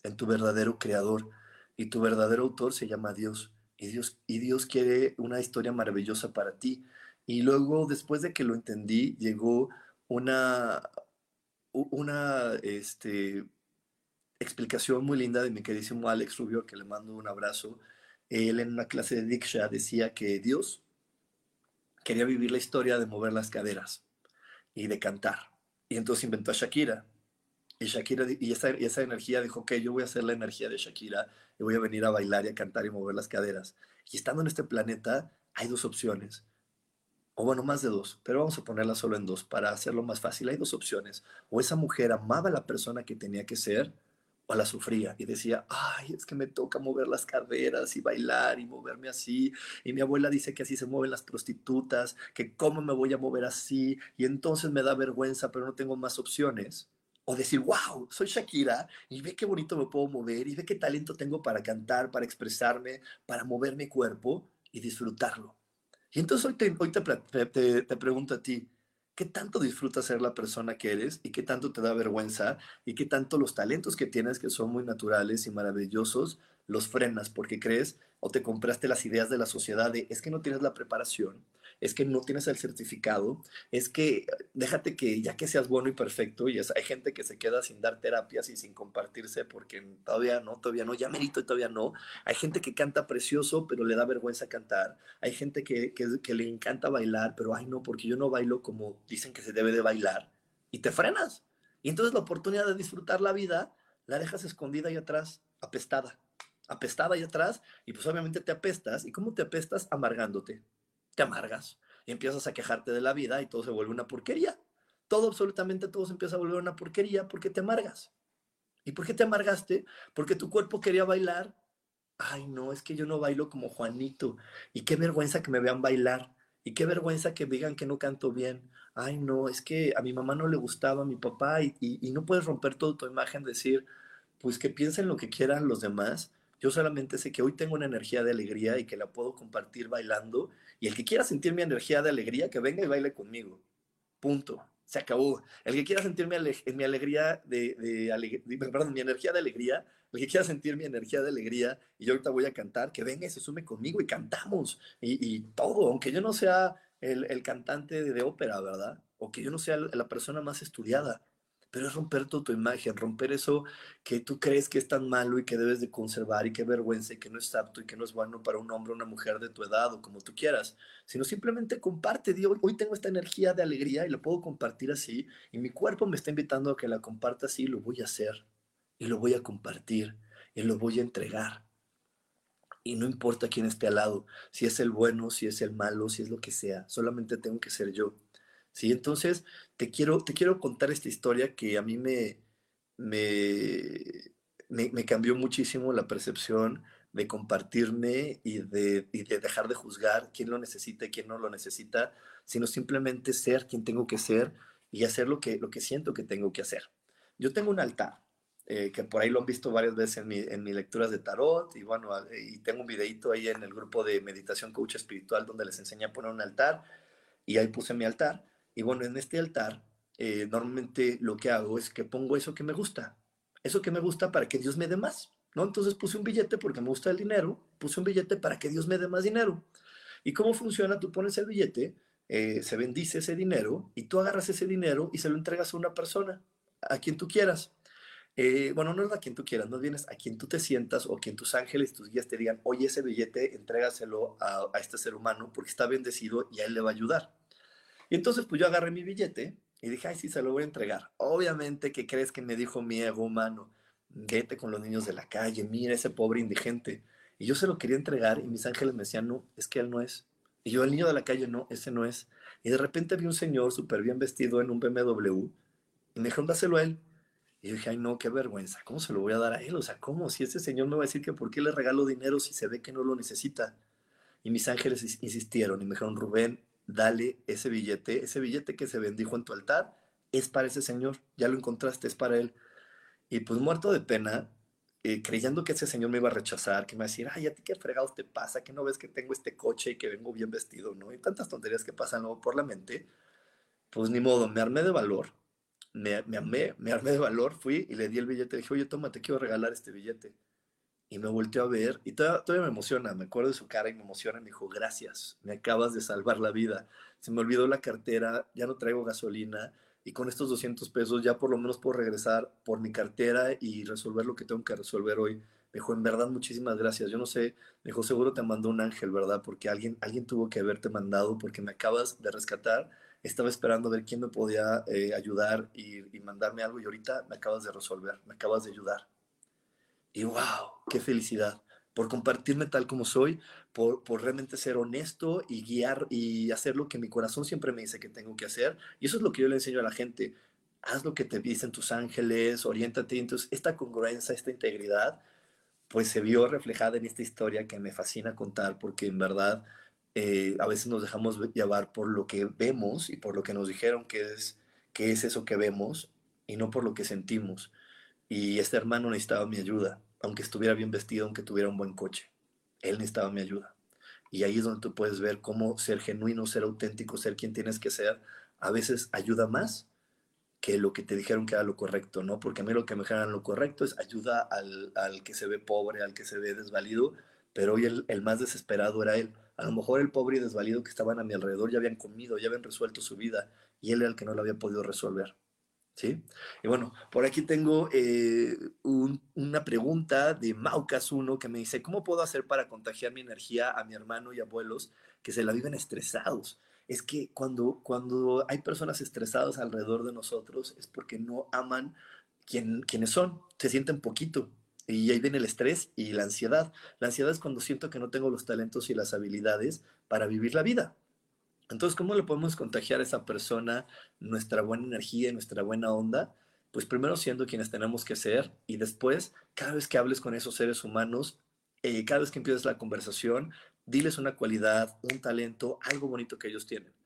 en tu verdadero creador? Y tu verdadero autor se llama Dios. Y Dios, y Dios quiere una historia maravillosa para ti. Y luego, después de que lo entendí, llegó una, una este, explicación muy linda de mi queridísimo Alex Rubio, que le mando un abrazo. Él en una clase de Diksha decía que Dios quería vivir la historia de mover las caderas y de cantar. Y entonces inventó a Shakira. Y Shakira, y esa, esa energía dijo, ok, yo voy a hacer la energía de Shakira y voy a venir a bailar y a cantar y mover las caderas. Y estando en este planeta, hay dos opciones. O bueno, más de dos, pero vamos a ponerla solo en dos para hacerlo más fácil. Hay dos opciones. O esa mujer amaba a la persona que tenía que ser, o la sufría y decía, ay, es que me toca mover las caderas y bailar y moverme así. Y mi abuela dice que así se mueven las prostitutas, que cómo me voy a mover así. Y entonces me da vergüenza, pero no tengo más opciones. O decir, wow, soy Shakira y ve qué bonito me puedo mover y ve qué talento tengo para cantar, para expresarme, para mover mi cuerpo y disfrutarlo. Y entonces hoy te, hoy te, te pregunto a ti, qué tanto disfrutas ser la persona que eres y qué tanto te da vergüenza y qué tanto los talentos que tienes, que son muy naturales y maravillosos, los frenas porque crees o te compraste las ideas de la sociedad de es que no tienes la preparación, es que no tienes el certificado, es que déjate que ya que seas bueno y perfecto, y hay gente que se queda sin dar terapias y sin compartirse porque todavía no, todavía no, ya merito y todavía no. Hay gente que canta precioso, pero le da vergüenza cantar. Hay gente que, que, le encanta bailar, pero ay no, porque yo no bailo como dicen que se debe de bailar. Y te frenas. Y entonces la oportunidad de disfrutar la vida la dejas escondida ahí atrás, apestada apestada ahí atrás y pues obviamente te apestas. ¿Y cómo te apestas? Amargándote. Te amargas y empiezas a quejarte de la vida y todo se vuelve una porquería. Todo, absolutamente todo se empieza a volver una porquería porque te amargas. ¿Y por qué te amargaste? Porque tu cuerpo quería bailar. Ay, no, es que yo no bailo como Juanito. Y qué vergüenza que me vean bailar. Y qué vergüenza que digan que no canto bien. Ay, no, es que a mi mamá no le gustaba, a mi papá. Y, no puedes romper toda tu imagen, decir, pues que piensen lo que quieran los demás yo solamente sé que hoy tengo una energía de alegría y que la puedo compartir bailando. Y el que quiera sentir mi energía de alegría, que venga y baile conmigo. Punto. Se acabó. El que quiera sentir mi, alegría de, perdón, mi energía de alegría, el que quiera sentir mi energía de alegría y yo ahorita voy a cantar, que venga y se sume conmigo y cantamos. Y, todo, aunque yo no sea el cantante de, ópera, ¿verdad? O que yo no sea la persona más estudiada pero es romper tu, imagen, romper eso que tú crees que es tan malo y que debes de conservar y que vergüenza y que no es apto y que no es bueno para un hombre o una mujer de tu edad o como tú quieras, sino simplemente comparte, digo, hoy tengo esta energía de alegría y la puedo compartir así y mi cuerpo me está invitando a que la comparta así y lo voy a hacer y lo voy a compartir y lo voy a entregar. y no importa quién esté al lado, si es el bueno, si es el malo, si es lo que sea, solamente tengo que ser yo. ¿Sí? Entonces, te quiero, te quiero contar esta historia que a mí me, me, me, cambió muchísimo la percepción de compartirme y de, y de, dejar de juzgar quién lo necesita y quién no lo necesita, sino simplemente ser quien tengo que ser y hacer lo que, lo que siento que tengo que hacer. Yo tengo un altar, eh, que por ahí lo han visto varias veces en, mi, en mis lecturas de tarot, y bueno, y tengo un videito ahí en el grupo de meditación coach espiritual donde les enseñé a poner un altar, y ahí puse mi altar, y bueno, en este altar, eh, normalmente lo que hago es que pongo eso que me gusta, eso que me gusta para que Dios me dé más, ¿no? Entonces puse un billete porque me gusta el dinero, puse un billete para que Dios me dé más dinero. ¿Y cómo funciona? Tú pones el billete, eh, se bendice ese dinero, y tú agarras ese dinero y se lo entregas a una persona, a quien tú quieras. Eh, bueno, no es a quien tú quieras, no vienes a quien tú te sientas o quien tus ángeles, tus guías te digan, oye, ese billete, entrégaselo a, a este ser humano porque está bendecido y a él le va a ayudar. Y entonces, pues yo agarré mi billete y dije, ay, sí, se lo voy a entregar. Obviamente, ¿qué crees que me dijo mi ego humano? Vete con los niños de la calle, mira ese pobre indigente. Y yo se lo quería entregar y mis ángeles me decían, no, es que él no es. Y yo, el niño de la calle, no, ese no es. Y de repente vi un señor súper bien vestido en un BMW y me dijeron, dáselo a él. Y yo dije, ay, no, qué vergüenza, ¿cómo se lo voy a dar a él? O sea, ¿cómo? Si ese señor me va a decir que por qué le regalo dinero si se ve que no lo necesita. Y mis ángeles insistieron y me dijeron, Rubén, dale ese billete, ese billete que se bendijo en tu altar, es para ese señor, ya lo encontraste, es para él. Y pues muerto de pena, eh, creyendo que ese señor me iba a rechazar, que me iba a decir, ay, ¿a ti qué fregados te pasa? Que no ves que tengo este coche y que vengo bien vestido, ¿no? Y tantas tonterías que pasan luego por la mente. Pues ni modo, me armé de valor me, me, me armé de valor, fui y le di el billete. Dije, oye, toma, te quiero regalar este billete. Y me volteó a ver y todavía, me emociona, me acuerdo de su cara y me emociona. Y me dijo, gracias, me acabas de salvar la vida. Se me olvidó la cartera, ya no traigo gasolina y con estos 200 pesos ya por lo menos puedo regresar por mi cartera y resolver lo que tengo que resolver hoy. Me dijo, en verdad, muchísimas gracias. Yo no sé, me dijo, seguro te mandó un ángel, ¿verdad? Porque alguien, alguien tuvo que haberte mandado porque me acabas de rescatar estaba esperando a ver quién me podía eh, ayudar y, mandarme algo y ahorita me acabas de resolver, me acabas de ayudar. Y wow, qué felicidad por compartirme tal como soy, por, por, realmente ser honesto y guiar y hacer lo que mi corazón siempre me dice que tengo que hacer. Y eso es lo que yo le enseño a la gente. Haz lo que te dicen tus ángeles, oriéntate. Entonces, esta congruencia, esta integridad, pues se vio reflejada en esta historia que me fascina contar porque en verdad eh, a veces nos dejamos llevar por lo que vemos y por lo que nos dijeron que es, que es eso que vemos y no por lo que sentimos. Y este hermano necesitaba mi ayuda, aunque estuviera bien vestido, aunque tuviera un buen coche. Él necesitaba mi ayuda. Y ahí es donde tú puedes ver cómo ser genuino, ser auténtico, ser quien tienes que ser, a veces ayuda más que lo que te dijeron que era lo correcto, ¿no? Porque a mí lo que me dijeron lo correcto es ayuda al, al, que se ve pobre, al que se ve desvalido, pero hoy el, el más desesperado era él a lo mejor el pobre y desvalido que estaban a mi alrededor ya habían comido, ya habían resuelto su vida y él era el que no lo había podido resolver. ¿Sí? Y bueno, por aquí tengo eh, una pregunta de Maucas 1 que me dice, ¿cómo puedo hacer para contagiar mi energía a mi hermano y abuelos que se la viven estresados? Es que cuando, cuando hay personas estresadas alrededor de nosotros es porque no aman quien, quienes son, se sienten poquito, y ahí viene el estrés y la ansiedad. La ansiedad es cuando siento que no tengo los talentos y las habilidades para vivir la vida. Entonces, ¿cómo le podemos contagiar a esa persona nuestra buena energía, nuestra buena onda? Pues primero siendo quienes tenemos que ser y después, cada vez que hables con esos seres humanos, eh, cada vez que empieces la conversación, diles una cualidad, un talento, algo bonito que ellos tienen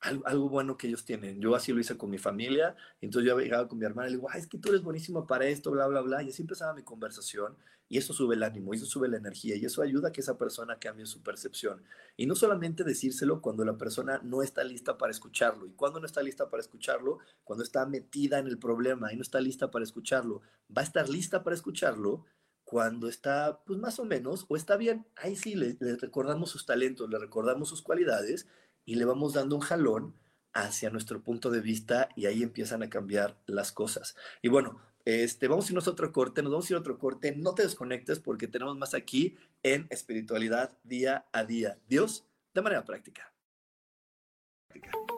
algo, bueno que ellos tienen. Yo así lo hice con mi familia, entonces yo llegaba con mi hermana y le digo, es que tú eres buenísimo para esto, bla, bla, bla, y así empezaba mi conversación, y eso sube el ánimo, y eso sube la energía, y eso ayuda a que esa persona cambie su percepción. Y no solamente decírselo cuando la persona no está lista para escucharlo, y cuando no está lista para escucharlo, cuando está metida en el problema y no está lista para escucharlo, va a estar lista para escucharlo cuando está, pues más o menos, o está bien, ahí sí le recordamos sus talentos, le recordamos sus cualidades, y le vamos dando un jalón hacia nuestro punto de vista y ahí empiezan a cambiar las cosas. Y bueno, este, vamos a irnos a otro corte, nos vamos a ir a otro corte, no te desconectes porque tenemos más aquí en espiritualidad día a día. Dios, de manera práctica. práctica.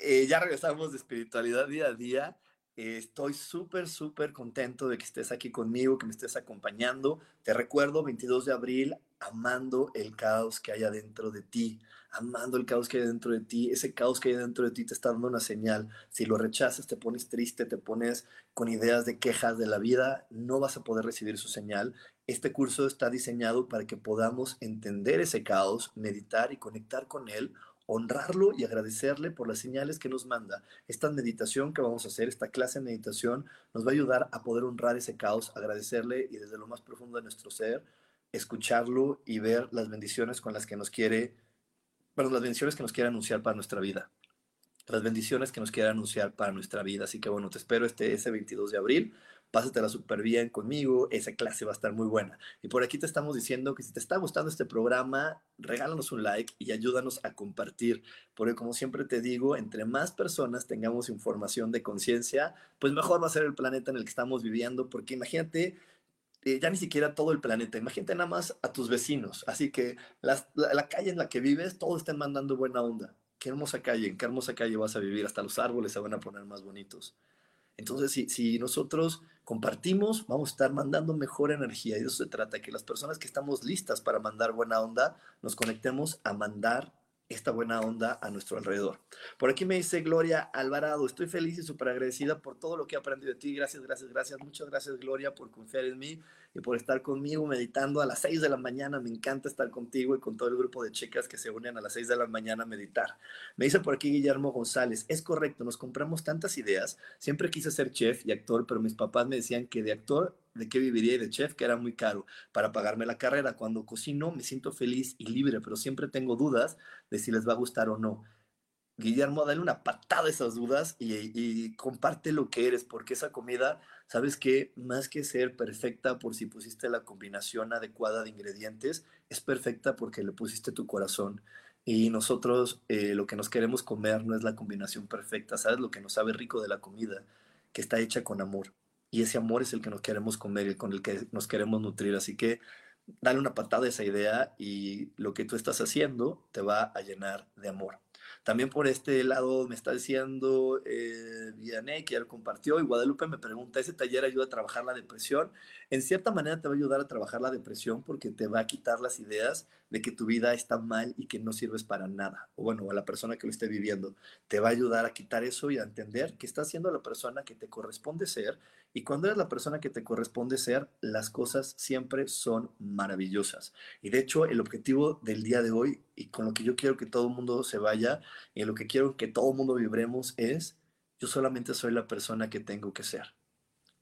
eh, ya regresamos de espiritualidad día a día. Eh, estoy súper, súper contento de que estés aquí conmigo, que me estés acompañando. Te recuerdo, 22 de abril, amando el caos que hay adentro de ti, amando el caos que hay dentro de ti. Ese caos que hay dentro de ti te está dando una señal. Si lo rechazas, te pones triste, te pones con ideas de quejas de la vida, no vas a poder recibir su señal. Este curso está diseñado para que podamos entender ese caos, meditar y conectar con él honrarlo y agradecerle por las señales que nos manda. Esta meditación que vamos a hacer, esta clase de meditación, nos va a ayudar a poder honrar ese caos, agradecerle y desde lo más profundo de nuestro ser, escucharlo y ver las bendiciones con las que nos quiere, bueno, las bendiciones que nos quiere anunciar para nuestra vida. Las bendiciones que nos quiere anunciar para nuestra vida. Así que bueno, te espero este ese 22 de abril pásatela súper bien conmigo, esa clase va a estar muy buena. Y por aquí te estamos diciendo que si te está gustando este programa, regálanos un like y ayúdanos a compartir, porque como siempre te digo, entre más personas tengamos información de conciencia, pues mejor va a ser el planeta en el que estamos viviendo, porque imagínate eh, ya ni siquiera todo el planeta, imagínate nada más a tus vecinos, así que la, la, calle en la que vives, todos estén mandando buena onda. Qué hermosa calle, en qué hermosa calle vas a vivir, hasta los árboles se van a poner más bonitos. Entonces, si, si nosotros compartimos, vamos a estar mandando mejor energía. Y eso se trata, que las personas que estamos listas para mandar buena onda, nos conectemos a mandar esta buena onda a nuestro alrededor. Por aquí me dice Gloria Alvarado, estoy feliz y súper agradecida por todo lo que he aprendido de ti. Gracias, gracias, gracias. Muchas gracias Gloria por confiar en mí y por estar conmigo meditando a las 6 de la mañana. Me encanta estar contigo y con todo el grupo de chicas que se unen a las 6 de la mañana a meditar. Me dice por aquí Guillermo González, es correcto, nos compramos tantas ideas. Siempre quise ser chef y actor, pero mis papás me decían que de actor de qué viviría y de chef, que era muy caro para pagarme la carrera. Cuando cocino me siento feliz y libre, pero siempre tengo dudas de si les va a gustar o no. Guillermo, dale una patada a esas dudas y, comparte lo que eres, porque esa comida, sabes que más que ser perfecta por si pusiste la combinación adecuada de ingredientes, es perfecta porque le pusiste tu corazón. Y nosotros eh, lo que nos queremos comer no es la combinación perfecta, ¿sabes? Lo que nos sabe rico de la comida, que está hecha con amor y ese amor es el que nos queremos comer y con el que nos queremos nutrir. Así que dale una patada a esa idea y lo que tú estás haciendo te va a llenar de amor. También por este lado me está diciendo eh, que ya compartió, y Guadalupe me pregunta, ¿ese taller ayuda a trabajar la depresión? En cierta manera te va a ayudar a trabajar la depresión porque te va a quitar las ideas de que tu vida está mal y que no sirves para nada. O bueno, a la persona que lo esté viviendo. Te va a ayudar a quitar eso y a entender que estás siendo la persona que te corresponde ser. Y cuando eres la persona que te corresponde ser, las cosas siempre son maravillosas. Y de hecho, el objetivo del día de hoy y con lo que yo quiero que todo el mundo se vaya y lo que quiero que todo el mundo vibremos es, yo solamente soy la persona que tengo que ser.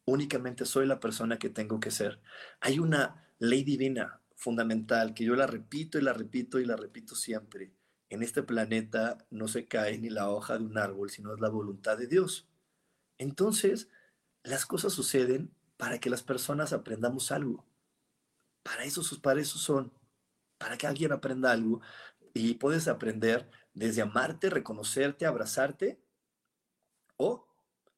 Únicamente soy la persona que tengo que ser. Hay una ley divina fundamental que yo la repito y la repito y la repito siempre. En este planeta no se cae ni la hoja de un árbol, sino es la voluntad de Dios. Entonces, las cosas suceden para que las personas aprendamos algo. Para eso, para eso son para que alguien aprenda algo y puedes aprender desde amarte, reconocerte, abrazarte o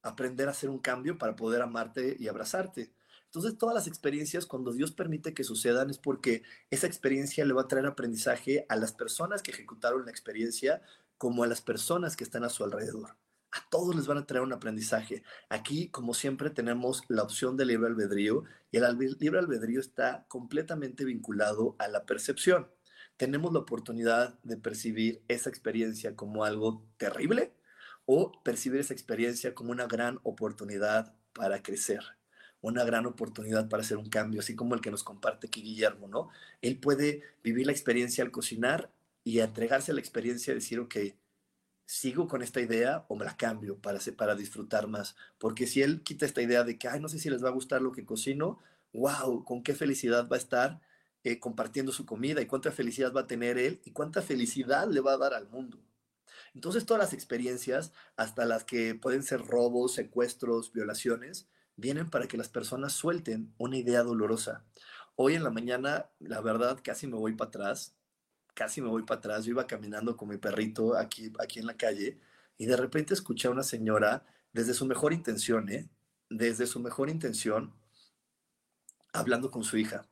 aprender a hacer un cambio para poder amarte y abrazarte. Entonces, todas las experiencias, cuando Dios permite que sucedan, es porque esa experiencia le va a traer aprendizaje a las personas que ejecutaron la experiencia como a las personas que están a su alrededor. A todos les van a traer un aprendizaje. Aquí, como siempre, tenemos la opción de libre albedrío y el libre albedrío está completamente vinculado a la percepción. Tenemos la oportunidad de percibir esa experiencia como algo terrible o percibir esa experiencia como una gran oportunidad para crecer una gran oportunidad para hacer un cambio, así como el que nos comparte aquí Guillermo, ¿no? Él puede vivir la experiencia al cocinar y entregarse a la experiencia, decir, ok, sigo con esta idea o me la cambio para, para disfrutar más. Porque si él quita esta idea de que, ay, no sé si les va a gustar lo que cocino, wow, con qué felicidad va a estar eh, compartiendo su comida y cuánta felicidad va a tener él y cuánta felicidad le va a dar al mundo. Entonces todas las experiencias, hasta las que pueden ser robos, secuestros, violaciones, vienen para que las personas suelten una idea dolorosa. Hoy en la mañana, la verdad, casi me voy para atrás, casi me voy para atrás. Yo iba caminando con mi perrito aquí, aquí en la calle y de repente escuché a una señora, desde su mejor intención, ¿eh? desde su mejor intención, hablando con su hija.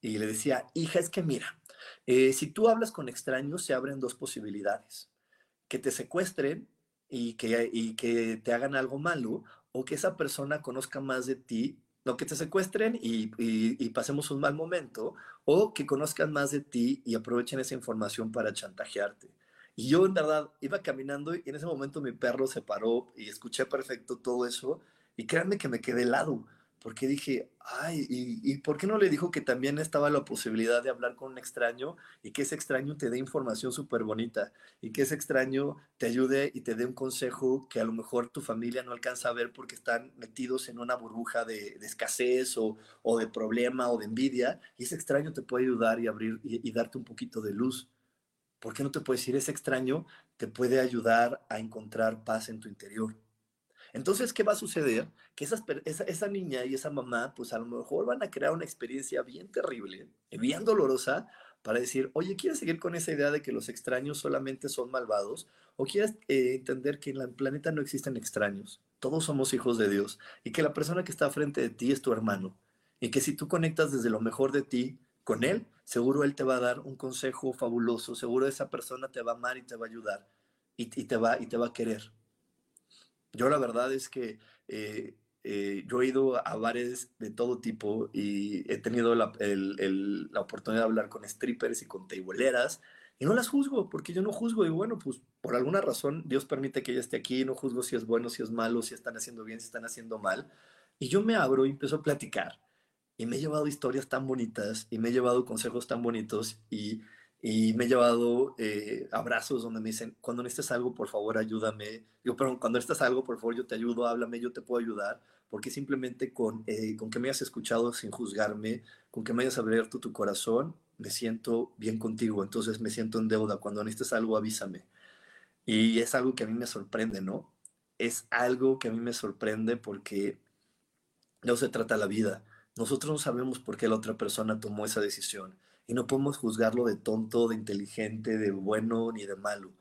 Y le decía, hija, es que mira, eh, si tú hablas con extraños, se abren dos posibilidades. Que te secuestren y que, y que te hagan algo malo, o que esa persona conozca más de ti, no que te secuestren y, pasemos un mal momento, o que conozcan más de ti y aprovechen esa información para chantajearte. Y yo en verdad iba caminando y en ese momento mi perro se paró y escuché perfecto todo eso y créanme que me quedé helado porque dije, ay, ¿y, por qué no le dijo que también estaba la posibilidad de hablar con un extraño y que ese extraño te dé información súper bonita y que ese extraño te ayude y te dé un consejo que a lo mejor tu familia no alcanza a ver porque están metidos en una burbuja de, escasez o, de problema o de envidia y ese extraño te puede ayudar y abrir y, darte un poquito de luz? ¿Por qué no te puedes decir, ese extraño te puede ayudar a encontrar paz en tu interior? Entonces, ¿qué va a suceder? Que esa, niña y esa mamá, pues a lo mejor van a crear una experiencia bien terrible, bien dolorosa, para decir, oye, ¿quieres seguir con esa idea de que los extraños solamente son malvados? ¿O quieres eh, entender que en el planeta no existen extraños? Todos somos hijos de Dios y que la persona que está frente de ti es tu hermano. Y que si tú conectas desde lo mejor de ti con Él, seguro Él te va a dar un consejo fabuloso, seguro esa persona te va a amar y te va a ayudar y te, va, y te va a querer. Yo la verdad es que eh, eh, yo he ido a bares de todo tipo y he tenido la, la, oportunidad de hablar con strippers y con teiboleras y no las juzgo porque yo no juzgo y bueno, pues por alguna razón Dios permite que ella esté aquí, no juzgo si es bueno, si es malo, si están haciendo bien, si están haciendo mal. Y yo me abro y empiezo a platicar y me he llevado historias tan bonitas y me he llevado consejos tan bonitos y y me he llevado eh, abrazos donde me dicen, cuando necesites algo, por favor, ayúdame. Digo, pero cuando necesites algo, por favor, yo te ayudo, háblame, yo te puedo ayudar. Porque simplemente con, eh, con que me hayas escuchado sin juzgarme, con que me hayas abierto tu corazón, me siento bien contigo. Entonces me siento en deuda. Cuando necesites algo, avísame. Y es algo que a mí me sorprende, ¿no? Es algo que a mí me sorprende porque no se trata la vida. Nosotros no sabemos por qué la otra persona tomó esa decisión y no podemos juzgarlo de tonto, de inteligente, de bueno ni de malo.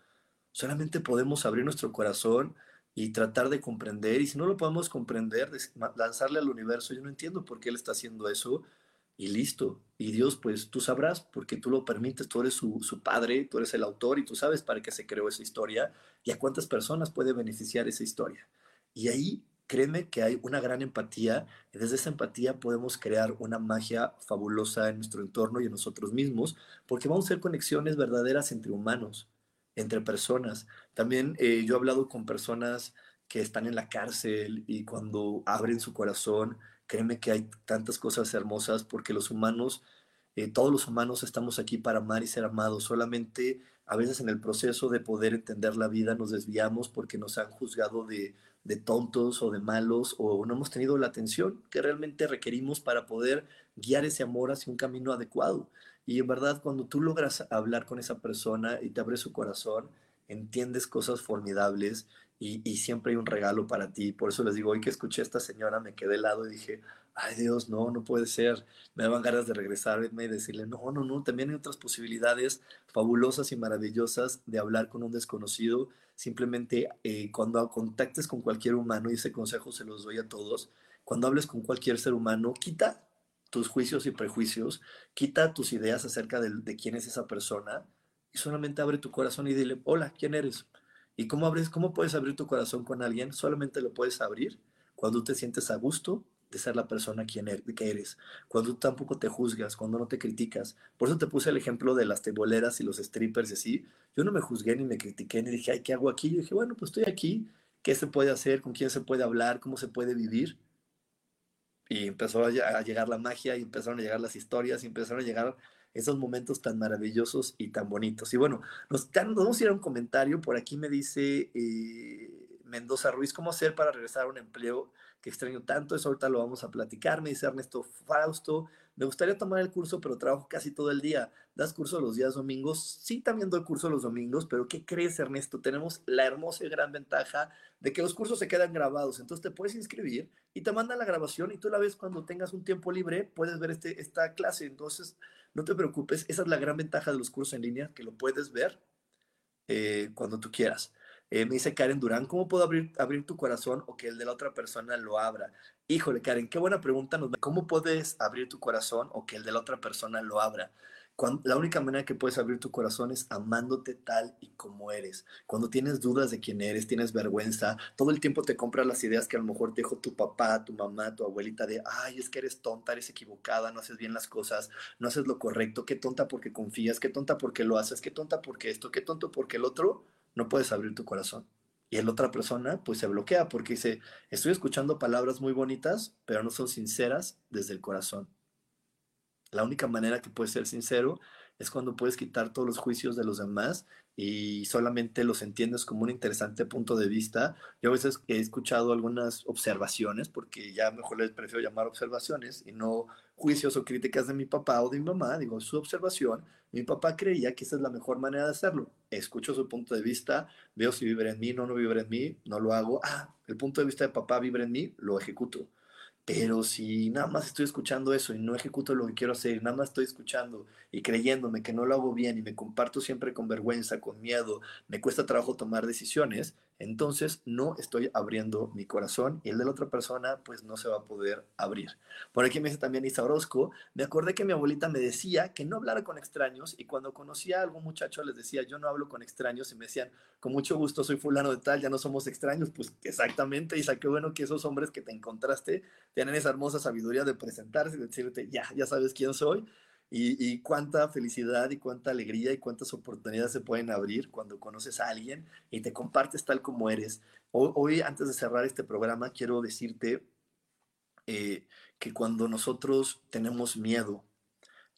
Solamente podemos abrir nuestro corazón y tratar de comprender, y si no lo podemos comprender, lanzarle al universo, yo no entiendo por qué él está haciendo eso, y listo. Y Dios, pues tú sabrás, porque tú lo permites, tú eres su, su, padre, tú eres el autor y tú sabes para qué se creó esa historia y a cuántas personas puede beneficiar esa historia. Y ahí créeme que hay una gran empatía y desde esa empatía podemos crear una magia fabulosa en nuestro entorno y en nosotros mismos, porque vamos a hacer conexiones verdaderas entre humanos, entre personas. También eh, yo he hablado con personas que están en la cárcel y cuando abren su corazón, créeme que hay tantas cosas hermosas porque los humanos, eh, todos los humanos estamos aquí para amar y ser amados, solamente a veces en el proceso de poder entender la vida nos desviamos porque nos han juzgado de de tontos o de malos o no hemos tenido la atención que realmente requerimos para poder guiar ese amor hacia un camino adecuado. Y en verdad, cuando tú logras hablar con esa persona y te abre su corazón, entiendes cosas formidables y, siempre hay un regalo para ti. Por eso les digo, hoy que escuché a esta señora me quedé helado y dije, ay Dios, no, no puede ser, me daban ganas de regresarme y decirle, no, no, no, también hay otras posibilidades fabulosas y maravillosas de hablar con un desconocido. Simplemente eh, cuando contactes con cualquier humano, y ese consejo se los doy a todos, cuando hables con cualquier ser humano, quita tus juicios y prejuicios, quita tus ideas acerca de, de quién es esa persona y solamente abre tu corazón y dile, hola, ¿quién eres? ¿Y cómo, abres, cómo puedes abrir tu corazón con alguien? Solamente lo puedes abrir cuando te sientes a gusto de ser la persona quien er, que eres, cuando tú tampoco te juzgas, cuando no te criticas. Por eso te puse el ejemplo de las teboleras y los strippers y así. Yo no me juzgué ni me critiqué ni dije, ay, ¿qué hago aquí? Yo dije, bueno, pues estoy aquí, ¿qué se puede hacer? ¿Con quién se puede hablar? ¿Cómo se puede vivir? Y empezó a llegar la magia y empezaron a llegar las historias y empezaron a llegar esos momentos tan maravillosos y tan bonitos. Y bueno, nos, vamos a ir a un comentario. Por aquí me dice eh, Mendoza Ruiz, ¿cómo hacer para regresar a un empleo que extraño tanto? Eso ahorita lo vamos a platicar. Me dice Ernesto Fausto, me gustaría tomar el curso, pero trabajo casi todo el día. ¿Das curso los días domingos? Sí, también doy curso los domingos, pero ¿qué crees, Ernesto? Tenemos la hermosa y gran ventaja de que los cursos se quedan grabados. Entonces te puedes inscribir y te mandan la grabación y tú la ves cuando tengas un tiempo libre, puedes ver este, esta clase. Entonces, no te preocupes, esa es la gran ventaja de los cursos en línea, que lo puedes ver eh, cuando tú quieras. Eh, me dice Karen Durán, ¿cómo puedo abrir, abrir tu corazón o que el de la otra persona lo abra? Híjole, Karen, qué buena pregunta. ¿Cómo puedes abrir tu corazón o que el de la otra persona lo abra? la única manera que puedes abrir tu corazón es amándote tal y como eres. Cuando tienes dudas de quién eres, tienes vergüenza, todo el tiempo te compras las ideas que a lo mejor te dijo tu papá, tu mamá, tu abuelita de, ay, es que eres tonta, eres equivocada, no haces bien las cosas, no haces lo correcto, qué tonta porque confías, qué tonta porque lo haces, qué tonta porque esto, qué tonto porque el otro, no puedes abrir tu corazón. Y la otra persona pues se bloquea porque dice, estoy escuchando palabras muy bonitas, pero no son sinceras desde el corazón. La única manera que puedes ser sincero es cuando puedes quitar todos los juicios de los demás y solamente los entiendes como un interesante punto de vista. Yo a veces he escuchado algunas observaciones, porque ya mejor les prefiero llamar observaciones y no juicios o críticas de mi papá o de mi mamá, digo, su observación, mi papá creía que esa es la mejor manera de hacerlo. Escucho su punto de vista, veo si vibra en mí, no, no vibra en mí, no lo hago. Ah, el punto de vista de papá vibra en mí, lo ejecuto. Pero si nada más estoy escuchando eso y no ejecuto lo que quiero hacer, nada más estoy escuchando y creyéndome que no lo hago bien y me comparto siempre con vergüenza, con miedo, me cuesta trabajo tomar decisiones, entonces no estoy abriendo mi corazón y el de la otra persona pues no se va a poder abrir. Por aquí me dice también Isa Orozco, me acordé que mi abuelita me decía que no hablara con extraños y cuando conocía a algún muchacho les decía yo no hablo con extraños y me decían con mucho gusto soy fulano de tal, ya no somos extraños, pues exactamente Isa, qué bueno que esos hombres que te encontraste tienen esa hermosa sabiduría de presentarse y decirte ya, ya sabes quién soy y, cuánta felicidad y cuánta alegría y cuántas oportunidades se pueden abrir cuando conoces a alguien y te compartes tal como eres. Hoy, antes de cerrar este programa, quiero decirte eh, que cuando nosotros tenemos miedo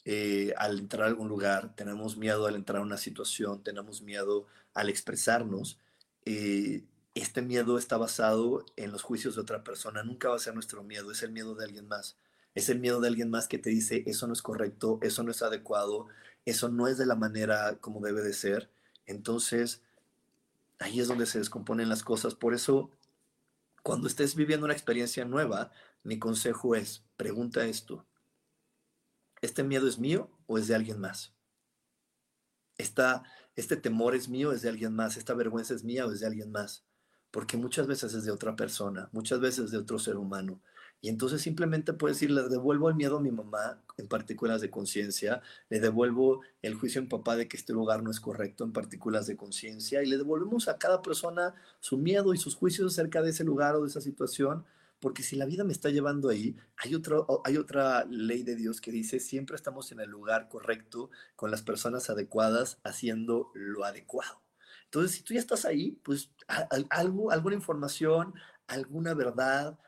eh, al entrar a algún lugar, tenemos miedo al entrar a una situación, tenemos miedo al expresarnos, eh, este miedo está basado en los juicios de otra persona, nunca va a ser nuestro miedo, es el miedo de alguien más es el miedo de alguien más que te dice, eso no es correcto, eso no es adecuado, eso no es de la manera como debe de ser. Entonces, ahí es donde se descomponen las cosas. Por eso, cuando estés viviendo una experiencia nueva, mi consejo es, pregunta esto. ¿Este miedo es mío o es de alguien más? Esta, ¿Este temor es mío o es de alguien más? ¿Esta vergüenza es mía o es de alguien más? Porque muchas veces es de otra persona, muchas veces de otro ser humano. Y entonces simplemente puedes decir, le devuelvo el miedo a mi mamá, en partículas de conciencia, le devuelvo el juicio en papá de que este lugar no es correcto, en partículas de conciencia, y le devolvemos a cada persona su miedo y sus juicios acerca de ese lugar o de esa situación, porque si la vida me está llevando ahí, hay, otro, hay otra ley de Dios que dice, siempre estamos en el lugar correcto, con las personas adecuadas, haciendo lo adecuado. Entonces, si tú ya estás ahí, pues algo, alguna información, alguna verdad,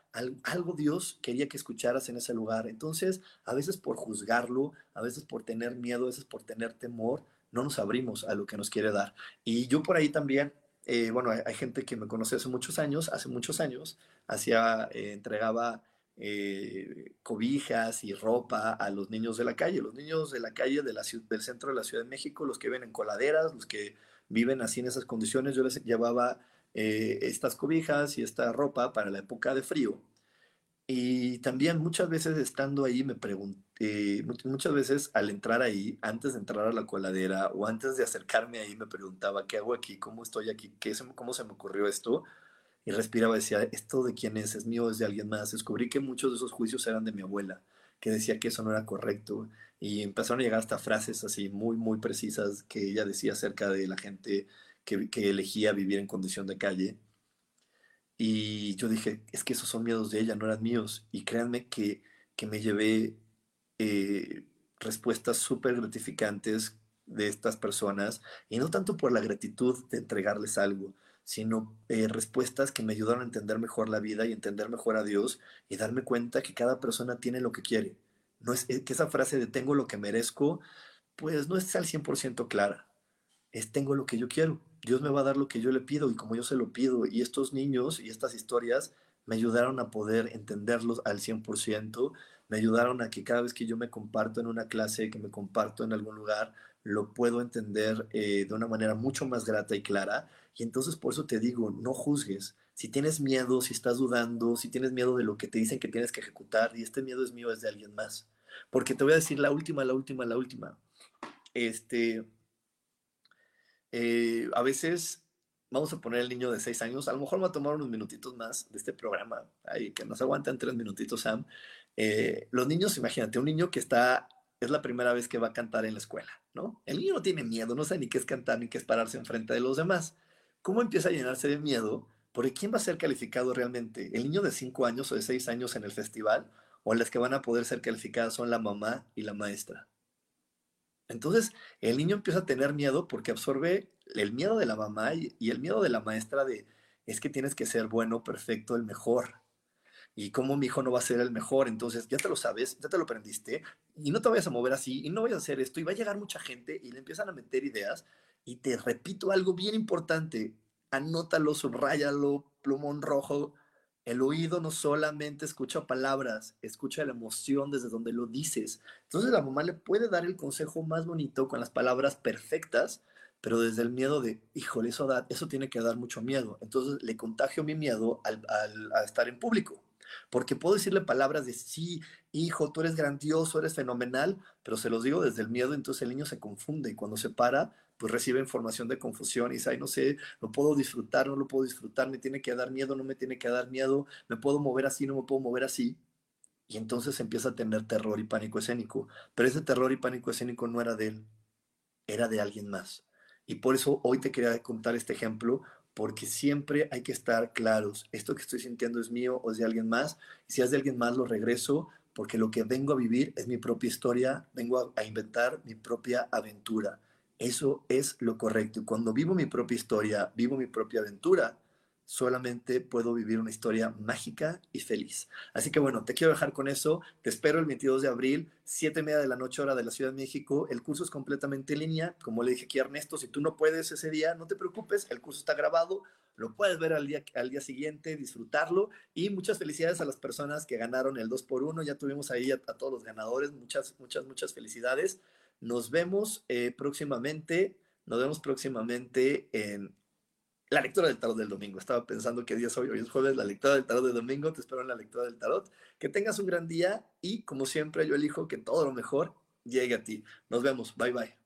algo Dios quería que escucharas en ese lugar. Entonces, a veces por juzgarlo, a veces por tener miedo, a veces por tener temor, no nos abrimos a lo que nos quiere dar. Y yo por ahí también, eh, bueno, hay, gente que me conoce hace muchos años, hace muchos años, hacía, eh, entregaba eh, cobijas y ropa a los niños de la calle, los niños de la calle del centro de la Ciudad de México, los que viven en coladeras, los que viven así en esas condiciones, yo les llevaba eh, estas cobijas y esta ropa para la época de frío. Y también muchas veces estando ahí me pregunté, muchas veces al entrar ahí, antes de entrar a la coladera o antes de acercarme ahí, me preguntaba, ¿qué hago aquí? ¿Cómo estoy aquí? ¿Qué, ¿Cómo se me ocurrió esto? Y respiraba decía, ¿esto de quién es? ¿Es mío? ¿Es de alguien más? Descubrí que muchos de esos juicios eran de mi abuela, que decía que eso no era correcto. Y empezaron a llegar hasta frases así muy, muy precisas que ella decía acerca de la gente que, que elegía vivir en condición de calle y yo dije, es que esos son miedos de ella, no eran míos. Y créanme que, que me llevé eh, respuestas súper gratificantes de estas personas, y no tanto por la gratitud de entregarles algo, sino eh, respuestas que me ayudaron a entender mejor la vida y entender mejor a Dios y darme cuenta que cada persona tiene lo que quiere. No es que esa frase de tengo lo que merezco, pues no es al 100% clara. Es tengo lo que yo quiero. Dios me va a dar lo que yo le pido y como yo se lo pido. Y estos niños y estas historias me ayudaron a poder entenderlos al 100%, me ayudaron a que cada vez que yo me comparto en una clase, que me comparto en algún lugar, lo puedo entender eh, de una manera mucho más grata y clara. Y entonces por eso te digo, no juzgues. Si tienes miedo, si estás dudando, si tienes miedo de lo que te dicen que tienes que ejecutar, y este miedo es mío, es de alguien más. Porque te voy a decir la última, la última, la última. Este, eh, a veces vamos a poner el niño de seis años, a lo mejor va a tomar unos minutitos más de este programa, ahí, que nos aguantan tres minutitos, Sam. Eh, los niños, imagínate, un niño que está, es la primera vez que va a cantar en la escuela, ¿no? El niño no tiene miedo, no sabe ni qué es cantar ni qué es pararse enfrente de los demás. ¿Cómo empieza a llenarse de miedo? Porque ¿quién va a ser calificado realmente? ¿El niño de cinco años o de seis años en el festival? ¿O las que van a poder ser calificadas son la mamá y la maestra? Entonces, el niño empieza a tener miedo porque absorbe el miedo de la mamá y, el miedo de la maestra de, es que tienes que ser bueno, perfecto, el mejor. Y cómo mi hijo no va a ser el mejor, entonces ya te lo sabes, ya te lo aprendiste, y no te vayas a mover así, y no vayas a hacer esto, y va a llegar mucha gente y le empiezan a meter ideas. Y te repito algo bien importante, anótalo, subráyalo, plumón rojo, el oído no solamente escucha palabras, escucha la emoción desde donde lo dices. Entonces la mamá le puede dar el consejo más bonito con las palabras perfectas, pero desde el miedo de, híjole, eso, da, eso tiene que dar mucho miedo. Entonces le contagio mi miedo al, a estar en público. Porque puedo decirle palabras de, sí, hijo, tú eres grandioso, eres fenomenal, pero se los digo desde el miedo, entonces el niño se confunde y cuando se para, pues recibe información de confusión y dice, ay, no sé, lo puedo disfrutar, no lo puedo disfrutar, me tiene que dar miedo, no me tiene que dar miedo, me puedo mover así, no me puedo mover así. Y entonces empieza a tener terror y pánico escénico. Pero ese terror y pánico escénico no era de él, era de alguien más. Y por eso hoy te quería contar este ejemplo, porque siempre hay que estar claros. Esto que estoy sintiendo es mío o es de alguien más. Y si es de alguien más, lo regreso, porque lo que vengo a vivir es mi propia historia, vengo a inventar mi propia aventura. Eso es lo correcto. Y cuando vivo mi propia historia, vivo mi propia aventura, solamente puedo vivir una historia mágica y feliz. Así que bueno, te quiero dejar con eso. Te espero el 22 de abril, 7 y media de la noche hora de la Ciudad de México. El curso es completamente en línea. Como le dije aquí Ernesto, si tú no puedes ese día, no te preocupes, el curso está grabado. Lo puedes ver al día, al día siguiente, disfrutarlo. Y muchas felicidades a las personas que ganaron el 2x1. Ya tuvimos ahí a todos los ganadores. Muchas, muchas, muchas felicidades. Nos vemos eh, próximamente, nos vemos próximamente en la lectura del tarot del domingo. Estaba pensando qué día es hoy, hoy es jueves, la lectura del tarot del domingo, te espero en la lectura del tarot. Que tengas un gran día y como siempre yo elijo que todo lo mejor llegue a ti. Nos vemos, bye bye.